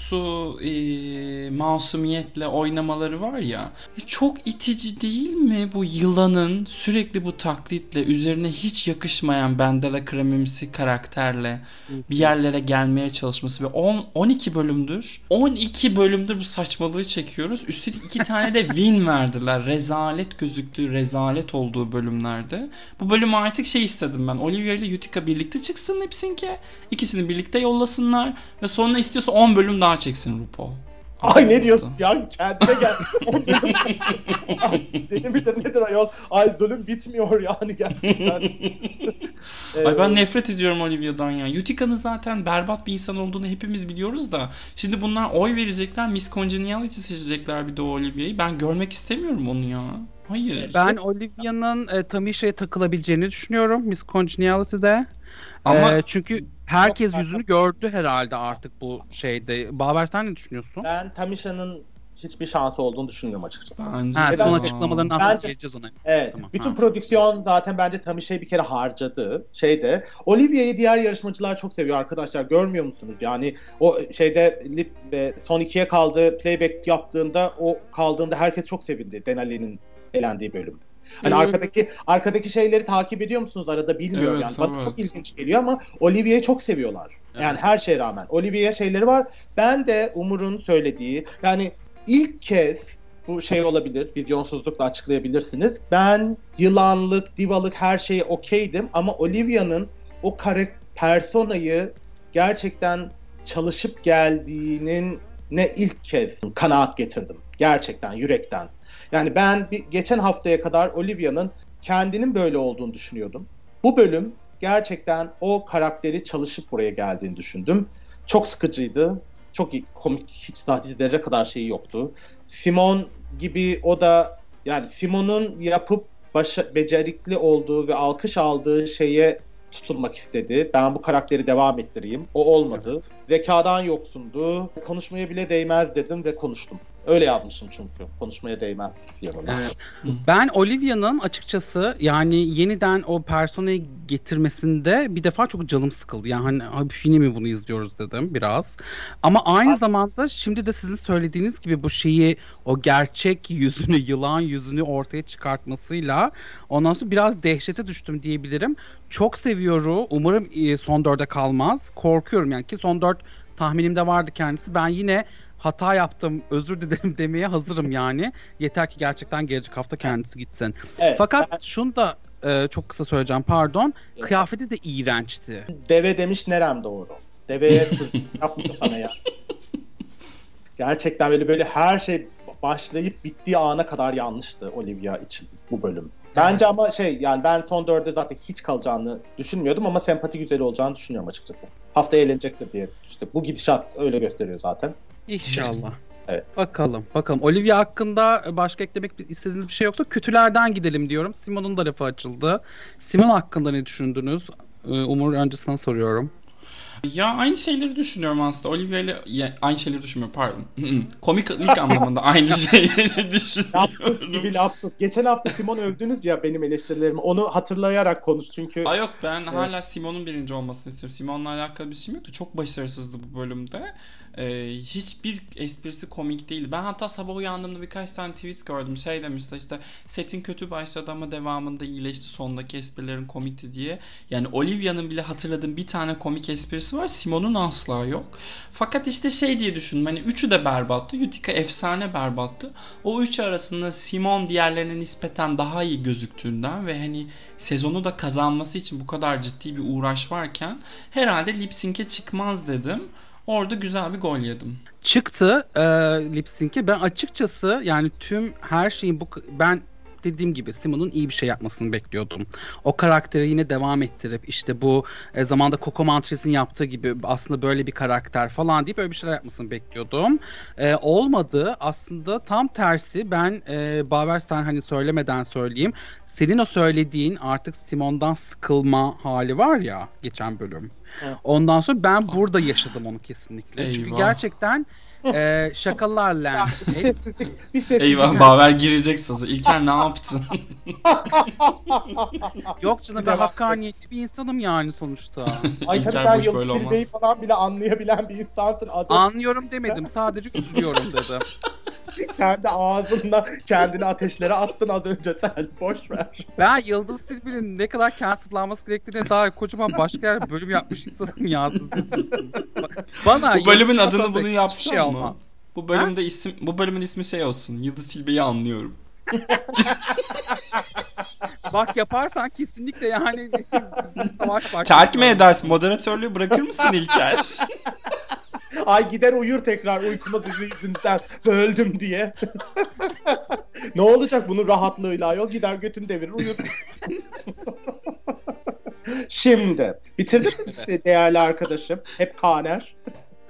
çocuksu e, masumiyetle oynamaları var ya. e, çok itici değil mi bu yılanın sürekli bu taklitle üzerine hiç yakışmayan Bendela Kremimsi karakterle bir yerlere gelmeye çalışması ve 10 12 bölümdür. 12 bölümdür bu saçmalığı çekiyoruz. Üstelik iki tane de win verdiler. Rezalet gözüktüğü, rezalet olduğu bölümlerde. Bu bölümü artık şey istedim ben. Olivia ile Utica birlikte çıksın hepsinki. İkisini birlikte yollasınlar ve sonra istiyorsa 10 bölüm daha çeksin RuPaul. Ay ne diyorsun ya kendine gel. Deli midir nedir ayol? Ay zulüm bitmiyor yani gerçekten. Ay ben Ee, nefret ediyorum Olivia'dan ya. Utica'nın zaten berbat bir insan olduğunu hepimiz biliyoruz da. Şimdi bunlar oy verecekler. Miss Congeniality seçecekler bir de o Olivia'yı. Ben görmek istemiyorum onu ya. Hayır. Ben Olivia'nın e, Tamisha'ya takılabileceğini düşünüyorum Miss Congeniality'de. Ama E, çünkü herkes yüzünü gördü herhalde artık bu şeyde. Baver sen ne düşünüyorsun? Ben Tamisha'nın hiçbir şansı olduğunu düşünmüyorum açıkçası. bence Ha, son açıklamalarını Bence- geleceğiz ona. Evet. Tamam, Bütün ha. prodüksiyon zaten bence Tamisha'yı bir kere harcadı. Şeyde. Olivia'yı diğer yarışmacılar çok seviyor arkadaşlar. Görmüyor musunuz? Yani o şeyde lip ve son ikiye kaldı playback yaptığında o kaldığında herkes çok sevindi. Denali'nin elendiği bölüm. Hani Evet. arkadaki arkadaki şeyleri takip ediyor musunuz arada bilmiyorum Evet, yani. Bana evet. çok ilginç geliyor ama Olivia'yı çok seviyorlar. Yani her şeye rağmen. Olivia'ya şeyleri var. Ben de Umur'un söylediği yani ilk kez bu şey olabilir, vizyonsuzlukla açıklayabilirsiniz. Ben yılanlık, divalık her şeye okeydim ama Olivia'nın o kare personayı gerçekten çalışıp geldiğinin ne ilk kez kanaat getirdim. Gerçekten, yürekten. Yani ben bir, geçen haftaya kadar Olivia'nın kendinin böyle olduğunu düşünüyordum. Bu bölüm gerçekten o karakteri çalışıp buraya geldiğini düşündüm. Çok sıkıcıydı. Çok komik, hiç zerre kadar şeyi yoktu. Simon gibi o da yani Simon'un yapıp başa, becerikli olduğu ve alkış aldığı şeye tutulmak istedi. Ben bu karakteri devam ettireyim. O olmadı. Zekadan yoksundu. Konuşmaya bile değmez dedim ve konuştum. Öyle yazmışım çünkü. Konuşmaya değmez yanına. Evet. Ben Olivia'nın açıkçası yani yeniden o personayı getirmesinde bir defa çok canım sıkıldı. Yani hani abi yine mi bunu izliyoruz dedim biraz. Ama aynı Abi- zamanda şimdi de sizin söylediğiniz gibi bu şeyi o gerçek yüzünü, yılan yüzünü ortaya çıkartmasıyla ondan sonra biraz dehşete düştüm diyebilirim. Çok seviyorum. Umarım e, son dörde kalmaz. Korkuyorum yani ki son dört tahminimde vardı kendisi. Ben yine hata yaptım özür dilerim demeye hazırım yani. Yeter ki gerçekten gelecek hafta kendisi gitsin. Evet, Fakat ben- şunu da e, çok kısa söyleyeceğim pardon. Kıyafeti de iğrençti. deve demiş nerem doğru. Deveye yapmıyor sana ya. Gerçekten böyle böyle her şey başlayıp bittiği ana kadar yanlıştı Olivia için bu bölüm. Bence ama şey yani ben son dörde zaten hiç kalacağını düşünmüyordum ama sempati güzel olacağını düşünüyorum açıkçası. Hafta eğlenecektir diye. İşte bu gidişat öyle gösteriyor zaten. İnşallah. Evet. Bakalım bakalım. Olivia hakkında başka eklemek istediğiniz bir şey yoksa kötülerden gidelim diyorum. Simon'un da lafı açıldı. Simon hakkında ne düşündünüz? Ee, Umur önce sana soruyorum. Ya aynı şeyleri düşünüyorum aslında. Olivia ile ya, aynı şeyleri düşünmüyorum pardon. Komik ilk anlamında aynı şeyleri Lapsus düşünüyorum. gibi lapsus. Geçen hafta Simon övdünüz ya benim eleştirilerimi. Onu hatırlayarak konuş çünkü. Aa yok ben hala Simon'un birinci olmasını istiyorum. Simon'la alakalı bir şeyim yoktu. Çok başarısızdı bu bölümde. Ee, hiçbir esprisi komik değildi. Ben hatta sabah uyandığımda birkaç tane tweet gördüm. Şey demişler işte setin kötü başladı ama devamında iyileşti. Sondaki esprilerin komikti diye. Yani Olivia'nın bile hatırladığım bir tane komik esprisi var. Simon'un asla yok. Fakat işte şey diye düşündüm. Hani üçü de berbattı. Utica efsane berbattı. O üçü arasında Simon diğerlerine nispeten daha iyi gözüktüğünden ve hani sezonu da kazanması için bu kadar ciddi bir uğraş varken herhalde lip sync'e çıkmaz dedim. Orada güzel bir gol yedim. Çıktı e, lip sync'e. Ben açıkçası yani tüm her şeyin bu ben dediğim gibi Simon'un iyi bir şey yapmasını bekliyordum. O karakteri yine devam ettirip işte bu e, zamanda Coco Mantres'in yaptığı gibi aslında böyle bir karakter falan deyip öyle bir şeyler yapmasını bekliyordum. E, olmadı. Aslında tam tersi ben e, Baverstein hani söylemeden söyleyeyim. Senin o söylediğin artık Simon'dan sıkılma hali var ya geçen bölüm. Evet. Ondan sonra ben burada yaşadım onu kesinlikle. Çünkü Eyvah. gerçekten e, şakalar lan. bir sessizlik. Bir sessizlik. Eyvah Baver girecek sazı. İlker ne yaptın? Yok canım ben de hakkaniyetli bir insanım yani sonuçta. Ay İlker sen boş böyle Yıldız Tilbe'yi olmaz. falan bile anlayabilen bir insansın. Adı Anlıyorum demedim sadece üzülüyorum dedim. kendi ağzınla kendini ateşlere attın az önce sen. Boş ver. Ben Yıldız Tilbe'nin ne kadar cancellanması gerektiğine dair kocaman başka yer bölüm yapmış insanım ya siz ne diyorsunuz? Bana bu bölümün Yıldız adını bunu hiçbir yapsam mı? olmaz. Bu bölümde isim bu bölümün ismi şey olsun. Yıldız Tilbe'yi anlıyorum. Bak yaparsan kesinlikle yani savaş var. Terk mi edersin? Moderatörlüğü bırakır mısın İlker? Ay gider uyur tekrar uykumuz yüzünden öldüm diye. ne olacak bunun rahatlığıyla yol gider götünü devirir uyur. Şimdi bitirdin mi değerli arkadaşım? Hep Kaner.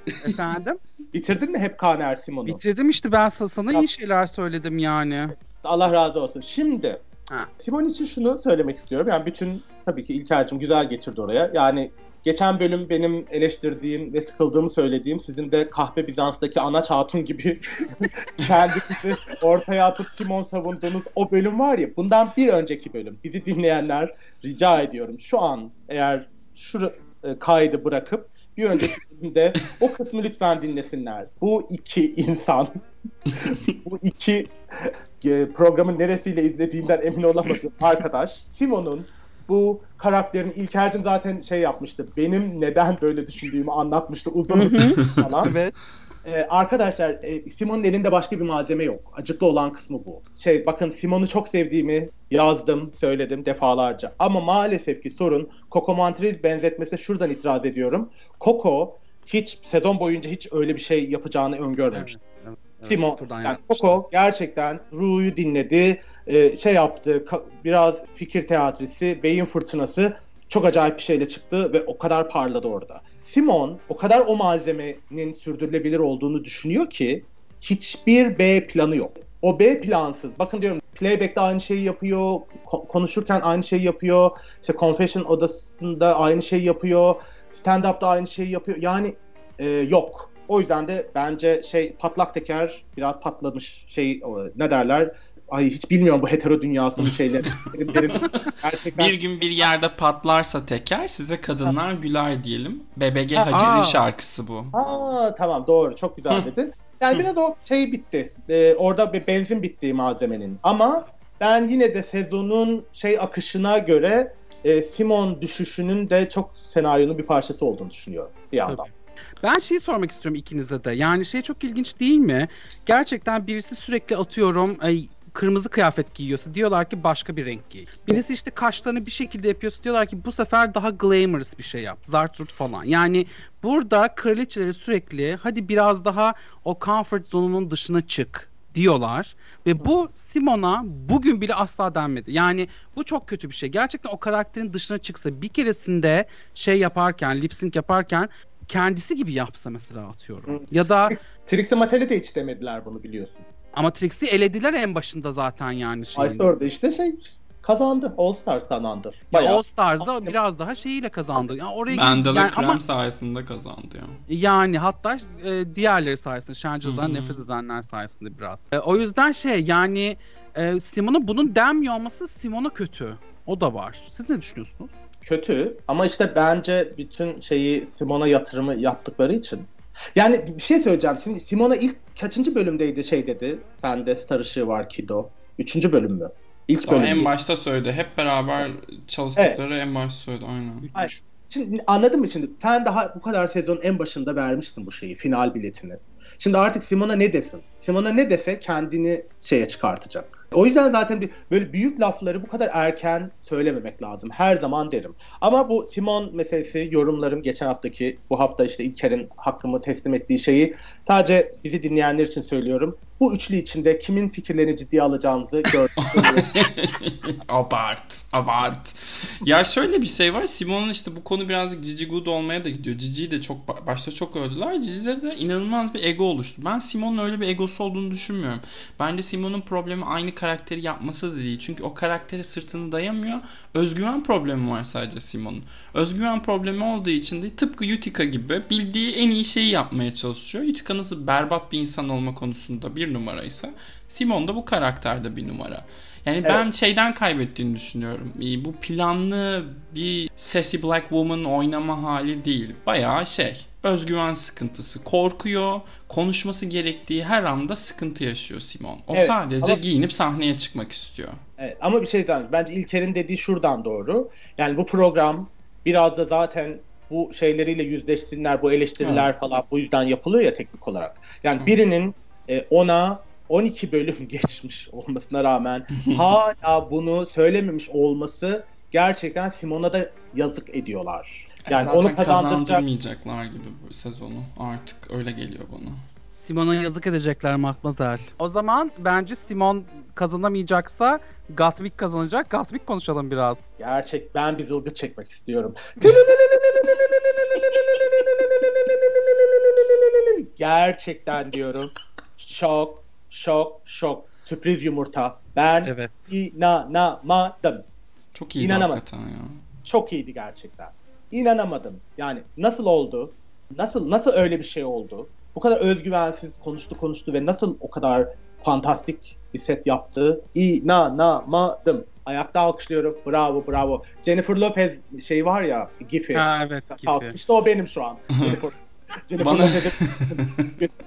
Efendim? Bitirdin mi hep Kaner Simon'u? Bitirdim işte ben sa- sana iyi şeyler söyledim yani. Allah razı olsun. Şimdi Ha. Simon için şunu söylemek istiyorum. Yani bütün tabii ki İlker'cim güzel getirdi oraya. Yani geçen bölüm benim eleştirdiğim ve sıkıldığımı söylediğim sizin de kahve Bizans'taki Anaç Hatun gibi kendinizi ortaya atıp Simon savunduğunuz o bölüm var ya bundan bir önceki bölüm. Bizi dinleyenler rica ediyorum. Şu an eğer şu e, kaydı bırakıp bir önceki bölümde o kısmı lütfen dinlesinler. Bu iki insan bu iki e, programın neresiyle izlediğinden emin olamadığım arkadaş Simon'un bu karakterin İlker'cim zaten şey yapmıştı. Benim neden böyle düşündüğümü anlatmıştı uzun uzun falan. Evet. Ee, arkadaşlar e, Simon'un elinde başka bir malzeme yok. Acıklı olan kısmı bu. Şey bakın Simon'u çok sevdiğimi yazdım, söyledim defalarca. Ama maalesef ki sorun Coco Montrez benzetmesine şuradan itiraz ediyorum. Coco hiç sezon boyunca hiç öyle bir şey yapacağını öngörmemişti. Evet, Simon, buradan yani. Coco gerçekten Ru'yu dinledi, e, şey yaptı, biraz fikir teatrisi, beyin fırtınası çok acayip bir şeyle çıktı ve o kadar parladı orada. Simon o kadar o malzemenin sürdürülebilir olduğunu düşünüyor ki hiçbir B planı yok. O B plansız. Bakın diyorum playback'te aynı şeyi yapıyor, ko- konuşurken aynı şeyi yapıyor, işte confession odasında aynı şeyi yapıyor, stand-up'ta aynı şeyi yapıyor. Yani e, yok. O yüzden de bence şey patlak teker biraz patlamış şey ne derler Ay hiç bilmiyorum bu hetero dünyasının şeyleri. Gerçekten bir gün bir yerde patlarsa teker size kadınlar güler diyelim. BBG Ha, Hacer'in aa. şarkısı bu. Aa tamam doğru çok güzel dedin. Yani biraz o şey bitti. Ee, orada bir benzin bittiği malzemenin. Ama ben yine de sezonun şey akışına göre e, Simon düşüşünün de çok senaryonun bir parçası olduğunu düşünüyorum bir yandan. Ben şeyi sormak istiyorum ikinize de. Yani şey çok ilginç değil mi? Gerçekten birisi sürekli atıyorum ay, kırmızı kıyafet giyiyorsa diyorlar ki başka bir renk giy. Birisi işte kaşlarını bir şekilde yapıyorsa diyorlar ki bu sefer daha glamorous bir şey yap. Zarturt falan. Yani burada kraliçeleri sürekli hadi biraz daha o comfort zonunun dışına çık diyorlar. Ve bu Simon'a bugün bile asla denmedi. Yani bu çok kötü bir şey. Gerçekten o karakterin dışına çıksa bir keresinde şey yaparken, lip sync yaparken kendisi gibi yapsa mesela atıyorum. Ya da Trixie Mattel'e de hiç demediler bunu biliyorsun. Ama Trixie elediler en başında zaten yani şeyin. Ay orada işte şey kazandı. All Stars kazandı. Bayağı. All Stars'da biraz daha şeyiyle kazandı. Yani oraya Mandela yani, Krem ama, sayesinde kazandı ya. Yani hatta e, diğerleri sayesinde, Shangela nefret edenler sayesinde biraz. E, o yüzden şey yani e, Simon'a bunun denmiyor olması Simon'a kötü. O da var. Siz ne düşünüyorsunuz? Kötü ama işte bence bütün şeyi Simon'a yatırımı yaptıkları için yani bir şey söyleyeceğim. Şimdi Simona ilk kaçıncı bölümdeydi şey dedi. Sende star ışığı var Kido. Üçüncü bölüm mü? İlk bölüm. En başta söyledi. Hep beraber çalıştıkları evet. en başta söyledi. Aynen. Hayır. Şimdi anladın mı şimdi? Sen daha bu kadar sezonun en başında vermiştin bu şeyi. Final biletini. Şimdi artık Simona ne desin? Simona ne dese kendini şeye çıkartacak. O yüzden zaten bir, böyle büyük lafları bu kadar erken söylememek lazım. Her zaman derim. Ama bu Simon meselesi yorumlarım geçen haftaki bu hafta işte İlker'in hakkımı teslim ettiği şeyi sadece bizi dinleyenler için söylüyorum. Bu üçlü içinde kimin fikirlerini ciddiye alacağınızı gördük. abart, abart. Ya şöyle bir şey var. Simon'un işte bu konu birazcık Cici Good olmaya da gidiyor. Cici'yi de çok başta çok övdüler. Cici'de de inanılmaz bir ego oluştu. Ben Simon'un öyle bir egosu olduğunu düşünmüyorum. Bence Simon'un problemi aynı karakteri yapması da değil. Çünkü o karaktere sırtını dayamıyor. Özgüven problemi var sadece Simon'un. Özgüven problemi olduğu için de tıpkı Utica gibi bildiği en iyi şeyi yapmaya çalışıyor. Utica nasıl berbat bir insan olma konusunda bir numaraysa Simon da bu karakterde bir numara. Yani evet. ben şeyden kaybettiğini düşünüyorum. Bu planlı bir Sassy Black Woman oynama hali değil. Bayağı şey özgüven sıkıntısı. Korkuyor. Konuşması gerektiği her anda sıkıntı yaşıyor Simon. O evet, sadece ama... giyinip sahneye çıkmak istiyor. Evet, ama bir şey daha. Bence İlker'in dediği şuradan doğru. Yani bu program biraz da zaten bu şeyleriyle yüzleşsinler, bu eleştiriler evet. falan bu yüzden yapılıyor ya teknik olarak. Yani evet. birinin e, ona 12 bölüm geçmiş olmasına rağmen hala bunu söylememiş olması gerçekten Simon'a da yazık ediyorlar. Yani Zaten onu kazandırmayacaklar gibi bu sezonu. Artık öyle geliyor bana. Simon'a yazık edecekler Matmazel. O zaman bence Simon kazanamayacaksa Gatwick kazanacak. Gatwick konuşalım biraz. Gerçek ben bir zılgıt çekmek istiyorum. Gerçekten diyorum. Şok, şok, şok. Sürpriz yumurta. Ben evet. inanamadım. Çok iyiydi İnanamadım. hakikaten ya. Çok iyiydi gerçekten. İnanamadım. Yani nasıl oldu? Nasıl nasıl öyle bir şey oldu? Bu kadar özgüvensiz konuştu konuştu ve nasıl o kadar fantastik bir set yaptı? İnanamadım. Ayakta alkışlıyorum. Bravo bravo. Jennifer Lopez şey var ya Gifi. Ha evet. Gifi. İşte o benim şu an. Jennifer Bana...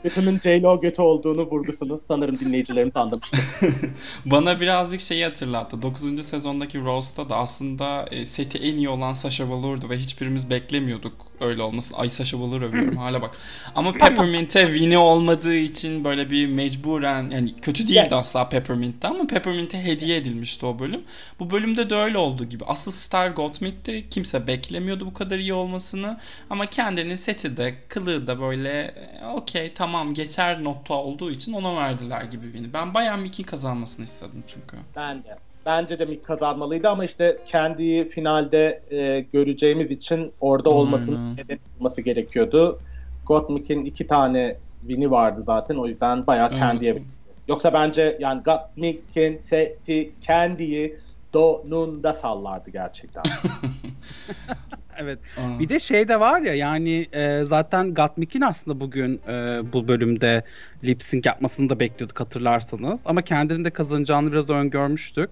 götümün J-Lo götü olduğunu vurgusunu sanırım dinleyicilerim anlamıştır. Bana birazcık şeyi hatırlattı. 9. sezondaki Rose'da da aslında e, seti en iyi olan Sasha Velour'du ve hiçbirimiz beklemiyorduk öyle olmasın. Ay Sasha Velour övüyorum hala bak. Ama Peppermint'e Winnie olmadığı için böyle bir mecburen yani kötü değildi yeah. asla Peppermint'te ama Peppermint'e hediye edilmişti o bölüm. Bu bölümde de öyle oldu gibi. Asıl Star Gottmik'ti. Kimse beklemiyordu bu kadar iyi olmasını. Ama kendinin seti de kılığı da böyle e, okey tamam geçer notta olduğu için ona verdiler gibi Winnie. Ben bayağı Mickey kazanmasını istedim çünkü. Ben de. Bence de Mick kazanmalıydı ama işte kendi finalde e, göreceğimiz için orada olmasının neden olması gerekiyordu. Gottmik'in iki tane win'i vardı zaten o yüzden bayağı evet. kendiye Yoksa bence yani Gottmik'in seti kendiyi donunda sallardı gerçekten. evet. Aa. Bir de şey de var ya yani e, zaten Gatmik'in aslında bugün e, bu bölümde lip sync yapmasını da bekliyorduk hatırlarsanız. Ama kendini de kazanacağını biraz öngörmüştük.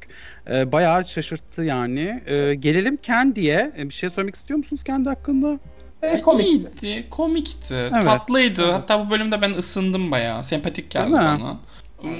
E, bayağı şaşırttı yani. E, gelelim Candy'ye. E, bir şey söylemek istiyor musunuz kendi hakkında? E, komikti. Komikti. Evet. Tatlıydı. Evet. Hatta bu bölümde ben ısındım bayağı. Sempatik geldi bana.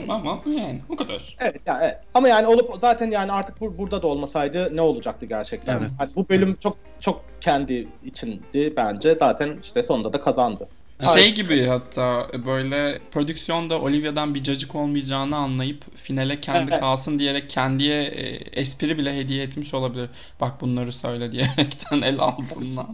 Ama yani o kadar. Evet yani evet. Ama yani olup zaten yani artık bu, burada da olmasaydı ne olacaktı gerçekten? Evet. Yani bu bölüm çok çok kendi içindi bence. Zaten işte sonunda da kazandı. Şey gibi hatta böyle prodüksiyonda Olivia'dan bir cacık olmayacağını anlayıp finale kendi Evet. kalsın diyerek kendiye e, espri bile hediye etmiş olabilir. Bak bunları söyle diyerekten el altından.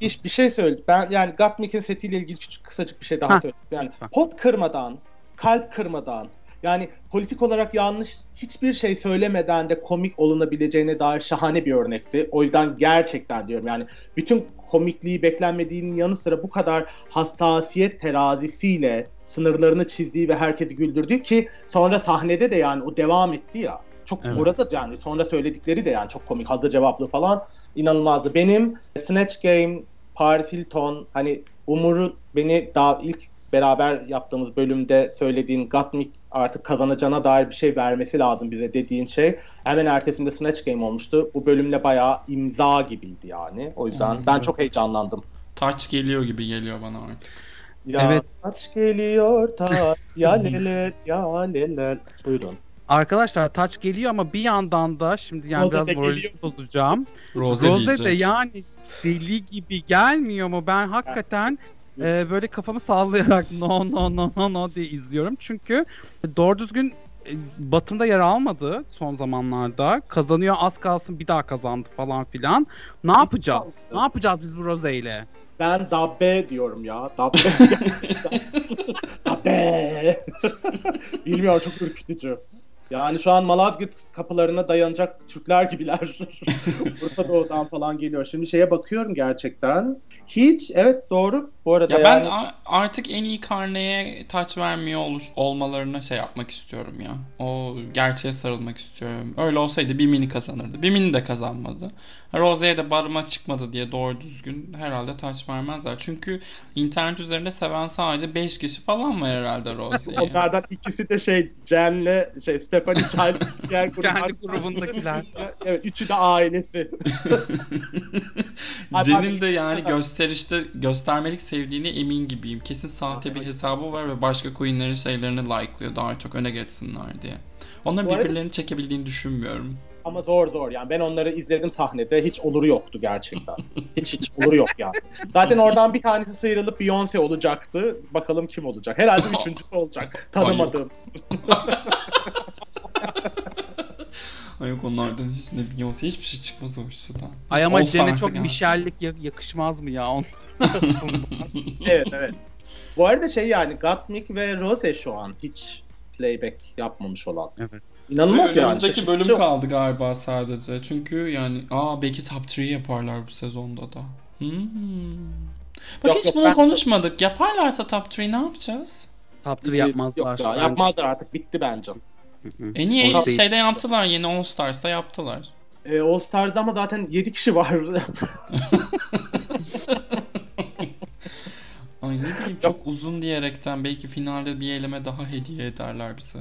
Bir, bir şey söyle. Ben yani Gottmik'in setiyle ilgili küçük kısacık bir şey daha söyleyeyim. Yani pot kırmadan, kalp kırmadan, yani politik olarak yanlış hiçbir şey söylemeden de komik olunabileceğine dair şahane bir örnekti. O yüzden gerçekten diyorum yani bütün komikliği beklenmediğinin yanı sıra bu kadar hassasiyet terazisiyle sınırlarını çizdiği ve herkesi güldürdüğü ki sonra sahnede de yani o devam etti ya. Çok Evet. orada yani sonra söyledikleri de yani çok komik hazır cevaplı falan inanılmazdı. Benim Snatch Game, Paris Hilton hani Umur'u beni daha ilk beraber yaptığımız bölümde söylediğin Gottmik artık kazanacağına dair bir şey vermesi lazım bize dediğin şey. Hemen ertesinde Snatch Game olmuştu. Bu bölümle bayağı imza gibiydi yani. O yüzden Hmm. ben çok heyecanlandım. Taç geliyor gibi geliyor bana artık. Ya Evet. taç geliyor taç ya lelet ya lelet. Buyurun. Arkadaşlar taç geliyor ama bir yandan da şimdi yani Rose biraz geliyor. bozacağım. Rose, Rose de yani deli gibi gelmiyor mu? Ben hakikaten e, böyle kafamı sallayarak no no no no no diye izliyorum. Çünkü doğru düzgün e, Batım'da yer almadı son zamanlarda. Kazanıyor az kalsın bir daha kazandı falan filan. Ne yapacağız? Ne yapacağız biz bu Rose ile? Ben Dabbe diyorum ya. Dabbe. Dabbe. Bilmiyorum çok ürkütücü. Yani şu an Malazgirt kapılarına dayanacak Türkler gibiler. Urfa Doğu'dan falan geliyor. Şimdi şeye bakıyorum gerçekten. Hiç evet doğru. Bu arada Ya ben yani a- artık en iyi karneye taç vermiyor oluş- olmalarına şey yapmak istiyorum ya. O gerçeğe sarılmak istiyorum. Öyle olsaydı bir mini kazanırdı. Bir mini de kazanmadı. Rose'ye de barıma çıkmadı diye doğru düzgün herhalde taç vermezler. Çünkü internet üzerinde seven sadece 5 kişi falan var herhalde Rose'yi. onlardan ikisi de şey Cen'le şey Stephanie Child diğer gruplar- Kendi grubundakiler. evet üçü de ailesi. Pardon. de yani gösterişte göstermelik sevdiğine emin gibiyim. Kesin sahte bir hesabı var ve başka queenlerin şeylerini like'lıyor daha çok öne geçsinler diye. Onların Bu arada- birbirlerini çekebildiğini düşünmüyorum. Ama zor zor yani ben onları izledim sahnede hiç oluru yoktu gerçekten. hiç hiç oluru yok yani. Zaten oradan bir tanesi sıyrılıp Beyoncé olacaktı. Bakalım kim olacak. Herhalde üçüncüsü olacak. Tanımadığım. Ay yok onlardan hiç ne Beyoncé hiçbir şey çıkmaz o üçlüden. Ay ama Cem'e çok ya- yakışmaz mı ya? On- evet evet. Bu arada şey yani Gottmik ve Rose şu an hiç playback yapmamış olan. Evet. İnanılmaz yani. Önümüzdeki bölüm şaşırtıcı. kaldı galiba sadece. Çünkü yani aa belki top 3 yaparlar bu sezonda da. Hmm. Bak Yok, hiç yok, bunu ben- konuşmadık. Yaparlarsa top 3 ne yapacağız? Top 3 yapmazlar. Yok ya, yapmazlar artık bitti bence. Hı hı. En iyi Orada değil. şeyde yaptılar yeni All Stars'ta yaptılar. Ee, All Stars'da ama zaten 7 kişi var. Ay ne bileyim çok uzun diyerekten belki finalde bir eleme daha hediye ederler bize.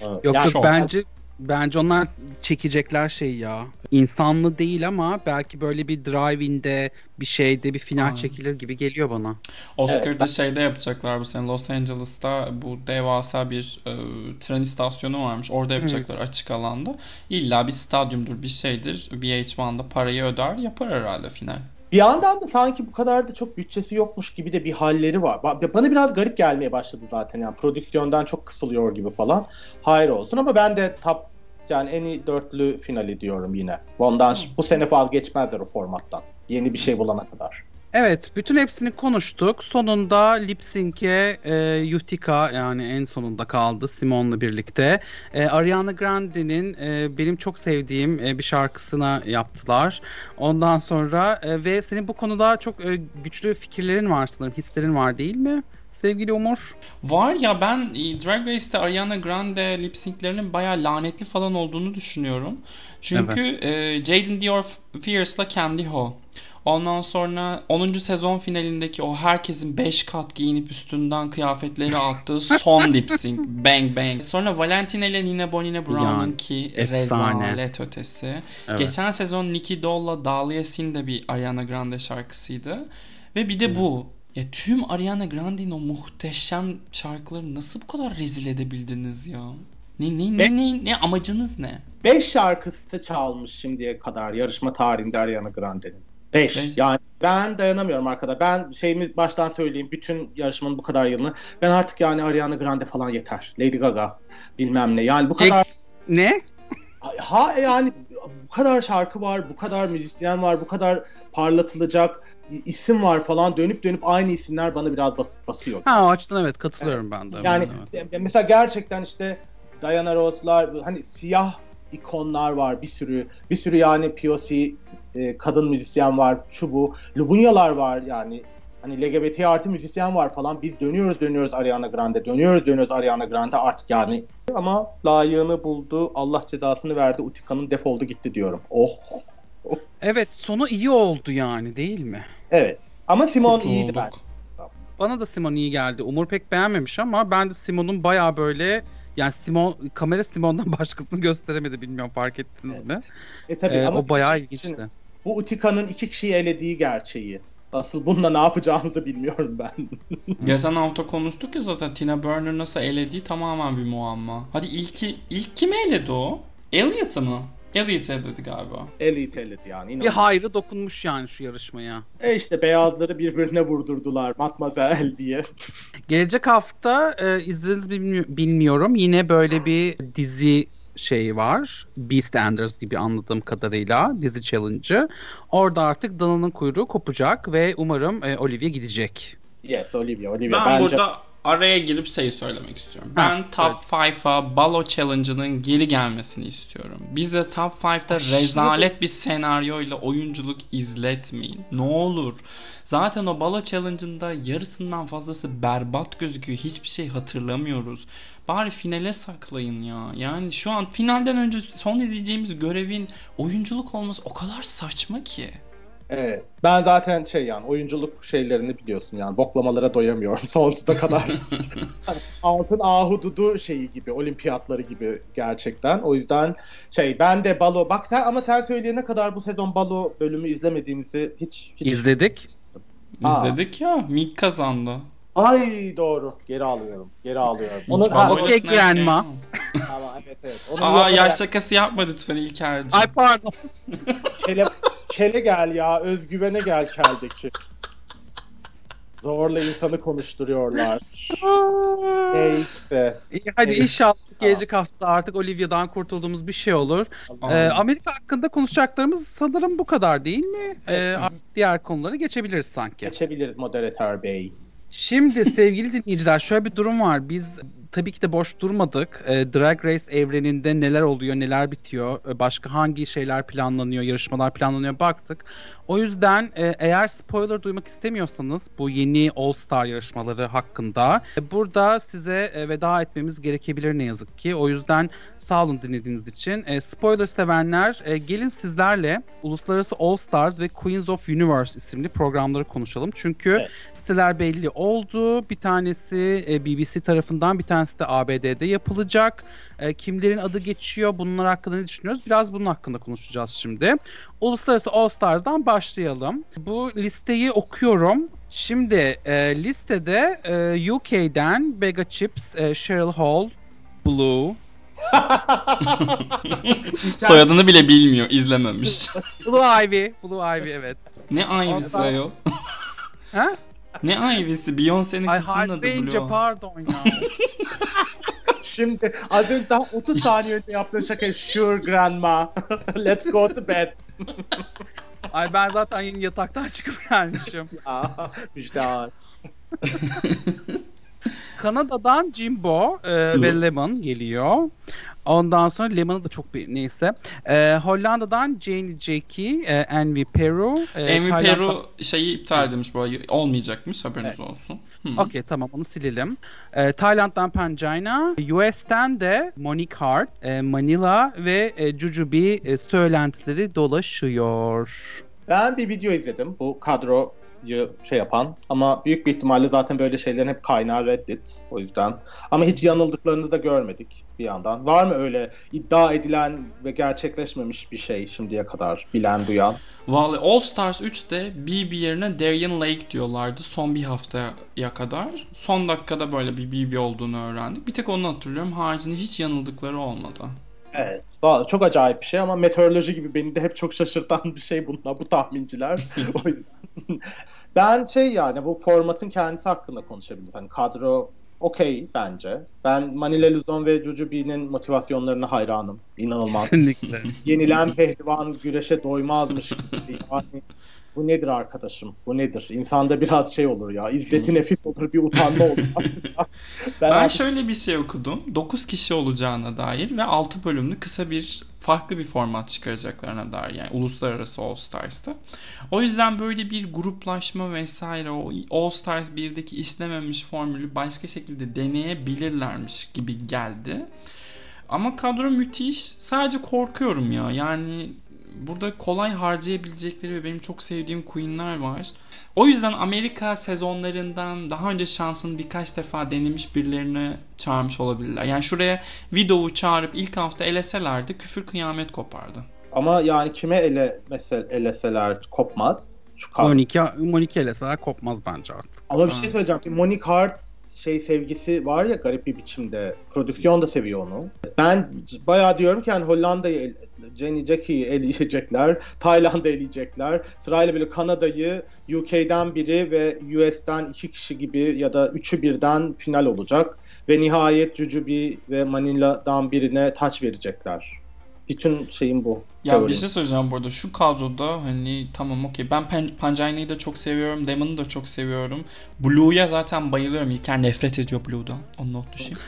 Yok Yani yok bence bence onlar çekecekler şey ya. İnsanlı değil ama belki böyle bir drive-in'de bir şeyde bir final Aynen. çekilir gibi geliyor bana. Oscar'da Evet, ben- şeyde yapacaklar bu sene Los Angeles'ta bu devasa bir e, tren istasyonu varmış. Orada yapacaklar açık alanda. İlla bir stadyumdur bir şeydir. VH1'da parayı öder yapar herhalde final. Bir yandan da sanki bu kadar da çok bütçesi yokmuş gibi de bir halleri var. Ba- Bana biraz garip gelmeye başladı zaten yani prodüksiyondan çok kısılıyor gibi falan. Hayır olsun ama ben de top yani en iyi dörtlü finali diyorum yine. Ondan bu sene vazgeçmezler o formattan. Yeni bir şey bulana kadar. Evet, bütün hepsini konuştuk. Sonunda lip sync'e e, Yutika yani en sonunda kaldı Simon'la birlikte. E, Ariana Grande'nin e, benim çok sevdiğim e, bir şarkısına yaptılar. Ondan sonra e, ve senin bu konuda çok e, güçlü fikirlerin var sanırım, hislerin var değil mi? Sevgili Umur. Var ya ben e, Drag Race'te Ariana Grande lip sync'lerinin bayağı lanetli falan olduğunu düşünüyorum. Çünkü e, Jaden Dior Fierce'la Candy Ho. Ondan sonra 10. sezon finalindeki o herkesin 5 kat giyinip üstünden kıyafetleri attığı son lip sync. Bang bang. Sonra Valentina ile Nina Bonina Brown'un Yani, ki efsane. rezalet ötesi. Evet. Geçen sezon Nicky Doll'la Dahlia Sin de bir Ariana Grande şarkısıydı. Ve bir de bu. Ya tüm Ariana Grande'nin o muhteşem şarkıları nasıl bu kadar rezil edebildiniz ya? Ne ne ne ne, ne amacınız ne? 5 şarkısı çalmış şimdiye kadar yarışma tarihinde Ariana Grande'nin. 5. Beş. Yani ben dayanamıyorum arkada. Ben şeyimi baştan söyleyeyim. Bütün yarışmanın bu kadar yılını. Ben artık yani Ariana Grande falan yeter. Lady Gaga bilmem ne. Yani bu kadar Ex- ne? ha yani bu kadar şarkı var, bu kadar müzisyen var, bu kadar parlatılacak isim var falan dönüp dönüp aynı isimler bana biraz bas- basıyor. Ha o açıdan evet katılıyorum ben de. Yani Evet. mesela gerçekten işte Diana Ross'lar hani siyah ikonlar var bir sürü bir sürü yani POC e, kadın müzisyen var şu bu Lubunyalar var yani hani LGBT artı müzisyen var falan biz dönüyoruz dönüyoruz Ariana Grande dönüyoruz dönüyoruz Ariana Grande artık yani ama layığını buldu Allah cezasını verdi Utika'nın defoldu gitti diyorum oh Evet sonu iyi oldu yani değil mi? evet ama Simon Kurtulduk. iyiydi ben Bana da Simon iyi geldi. Umur pek beğenmemiş ama ben de Simon'un baya böyle yani Simon kamera Simon'dan başkasını gösteremedi bilmiyorum fark ettiniz mi? e tabii Ee, ama o bayağı ilginçti. Bu Utika'nın iki kişiyi elediği gerçeği Asıl bununla ne yapacağımızı bilmiyorum ben. Geçen hafta konuştuk ya zaten Tina Burner nasıl elediği tamamen bir muamma. Hadi ilki ilk kimi eledi o? Elliot'ı mı? Elliot eledi galiba. Elite eledi yani. Bir inanılmaz. hayrı dokunmuş yani şu yarışmaya. E işte beyazları birbirine vurdurdular. Matmazel diye. Gelecek hafta e, izlediniz mi bilmi- bilmiyorum. Yine böyle bir dizi şey var. Beastenders gibi anladığım kadarıyla dizi challenge'ı. Orada artık Dana'nın kuyruğu kopacak ve umarım e, Olivia gidecek. Yes Olivia. Olivia Ben bence burada araya girip şey söylemek istiyorum. Ha, Ben Top 5'a Balo Challenge'ının geri gelmesini istiyorum. Bize Top 5'te rezalet bir senaryoyla oyunculuk izletmeyin. Ne olur. Zaten o Balo Challenge'ında yarısından fazlası berbat gözüküyor. Hiçbir şey hatırlamıyoruz. Bari finale saklayın ya. Yani şu an finalden önce son izleyeceğimiz görevin oyunculuk olması o kadar saçma ki. Evet. Ben zaten şey yani oyunculuk şeylerini biliyorsun yani boklamalara doyamıyorum sonsuza kadar. Hani Altın ahududu şeyi gibi, olimpiyatları gibi gerçekten. O yüzden şey ben de balo bak sen ama sen söyleyene kadar bu sezon balo bölümü izlemediğimizi hiç, hiç... İzledik. Aa. İzledik ya. Mick kazandı. Ay doğru. Geri alıyorum. Geri alıyorum. Bana ha, okey, öylesine grandma. ama evet evet. Aa yaş şakası yapma lütfen İlker'cim. Ay pardon. Kele, kele gel ya. Özgüvene gel keldeki. Zorla insanı konuşturuyorlar. Neyse. İyi, hadi Evet. inşallah gelecek hafta artık Olivia'dan kurtulduğumuz bir şey olur. Ee, Amerika hakkında konuşacaklarımız sanırım bu kadar değil mi? Ee, artık diğer konuları geçebiliriz sanki. Geçebiliriz moderatör bey. Şimdi sevgili dinleyiciler şöyle bir durum var. Biz tabii ki de boş durmadık. Ee, Drag Race evreninde neler oluyor, neler bitiyor, e, başka hangi şeyler planlanıyor, yarışmalar planlanıyor baktık. O yüzden e, eğer spoiler duymak istemiyorsanız bu yeni All Star yarışmaları hakkında e, burada size e, veda etmemiz gerekebilir ne yazık ki. O yüzden sağ olun dinlediğiniz için. E, spoiler sevenler e, gelin sizlerle Uluslararası All Stars ve Queens of Universe isimli programları konuşalım. Çünkü Evet. siteler belli oldu. Bir tanesi e, BBC tarafından, bir tanesi de ABD'de yapılacak. E, kimlerin adı geçiyor, bunlar hakkında ne düşünüyoruz? Biraz bunun hakkında konuşacağız şimdi. Uluslararası All Stars'dan başlayalım. Bu listeyi okuyorum. Şimdi e, listede e, UK'den Bega Chips, e, Cheryl Hall, Blue, Soyadını bile bilmiyor, izlememiş. Blue Ivy, Blue Ivy evet. ne Ivy'si ayol? Ha? Ne Ivy'si? Beyoncé'nin Ay kızının adı Blue. pardon ya. Şimdi az önce daha 30 saniye önce yaptığın şaka sure grandma. Let's go to bed. Ay ben zaten yeni yataktan çıkıp gelmişim. Aa, müjde Kanada'dan Jimbo e, ve Lemon geliyor. Ondan sonra Lemon'ı da çok bir neyse. E, Hollanda'dan Jane Jackie, e, Envy Peru. E, Tayland'dan- Peru şeyi iptal edilmiş bu ay. Olmayacakmış haberiniz olsun. Hı. Okey tamam onu silelim. E, Tayland'dan Pangina, US'ten de Monique Hart, e, Manila ve e, Jujubee e, söylentileri dolaşıyor. Ben bir video izledim. Bu kadro şey yapan ama büyük bir ihtimalle zaten böyle şeylerin hep kaynağı Reddit o yüzden. Ama hiç yanıldıklarını da görmedik bir yandan. Var mı öyle iddia edilen ve gerçekleşmemiş bir şey şimdiye kadar bilen duyan? Vallahi All Stars 3'te BB yerine Darian Lake diyorlardı son bir haftaya kadar. Son dakikada böyle bir BB olduğunu öğrendik. Bir tek onu hatırlıyorum. Haricinde hiç yanıldıkları olmadı. Evet. Çok acayip bir şey ama meteoroloji gibi beni de hep çok şaşırtan bir şey bunlar, bu tahminciler. ben şey yani bu formatın kendisi hakkında konuşabiliriz. Hani kadro okey bence. Ben Manila Luzon ve Jujubee'nin motivasyonlarına hayranım. İnanılmaz. Yenilen pehlivan güreşe doymazmış. yani bu nedir arkadaşım? Bu nedir? İnsanda biraz şey olur ya. İzzeti nefis olur, bir utanma olur. ben, ben artık... şöyle bir şey okudum. 9 kişi olacağına dair ve 6 bölümlü kısa bir farklı bir format çıkaracaklarına dair yani uluslararası All Stars'ta. O yüzden böyle bir gruplaşma vesaire o All Stars 1'deki işlememiş formülü başka şekilde deneyebilirlermiş gibi geldi. Ama kadro müthiş. Sadece korkuyorum ya. Yani burada kolay harcayabilecekleri ve benim çok sevdiğim Queen'ler var. O yüzden Amerika sezonlarından daha önce şansını birkaç defa denemiş birilerini çağırmış olabilirler. Yani şuraya Vidov'u çağırıp ilk hafta eleselerdi küfür kıyamet kopardı. Ama yani kime ele mesela eleseler kopmaz. Şu Monika, Monika eleseler kopmaz bence artık. Ama bir şey söyleyeceğim. Monique Hart şey sevgisi var ya garip bir biçimde. Prodüksiyon da seviyor onu. Ben bayağı diyorum ki yani Hollanda'yı Jenny Jackie'yi eleyecekler. Tayland'ı eleyecekler. Sırayla böyle Kanada'yı UK'den biri ve US'ten iki kişi gibi ya da üçü birden final olacak. Ve nihayet Jujubee ve Manila'dan birine taç verecekler. Bütün şeyim bu. Ya teorim. bir şey söyleyeceğim burada. Şu kadroda hani tamam okey. Ben Pan Panjai'yi da çok seviyorum. Demon'u da çok seviyorum. Blue'ya zaten bayılıyorum. İlker nefret ediyor Blue'dan. Onu not düşeyim.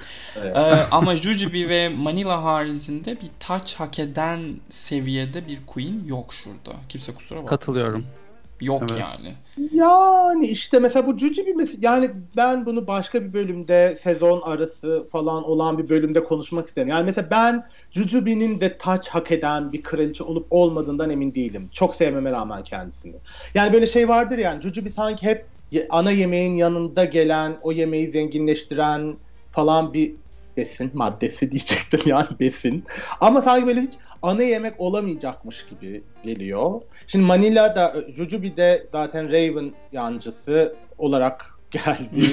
Evet. Ee, ama Jujubee ve Manila haricinde bir touch hak eden seviyede bir Queen yok şurada. Kimse kusura bakmasın. Katılıyorum. Yok evet. yani. Yani işte mesela bu Cuci bir mes- yani ben bunu başka bir bölümde sezon arası falan olan bir bölümde konuşmak isterim. Yani mesela ben Jujubee'nin de taç hak eden bir kraliçe olup olmadığından emin değilim. Çok sevmeme rağmen kendisini. Yani böyle şey vardır yani Jujubee sanki hep ana yemeğin yanında gelen, o yemeği zenginleştiren falan bir besin maddesi diyecektim yani besin. Ama sanki böyle hiç ana yemek olamayacakmış gibi geliyor. Şimdi Manila'da de zaten Raven yancısı olarak geldi.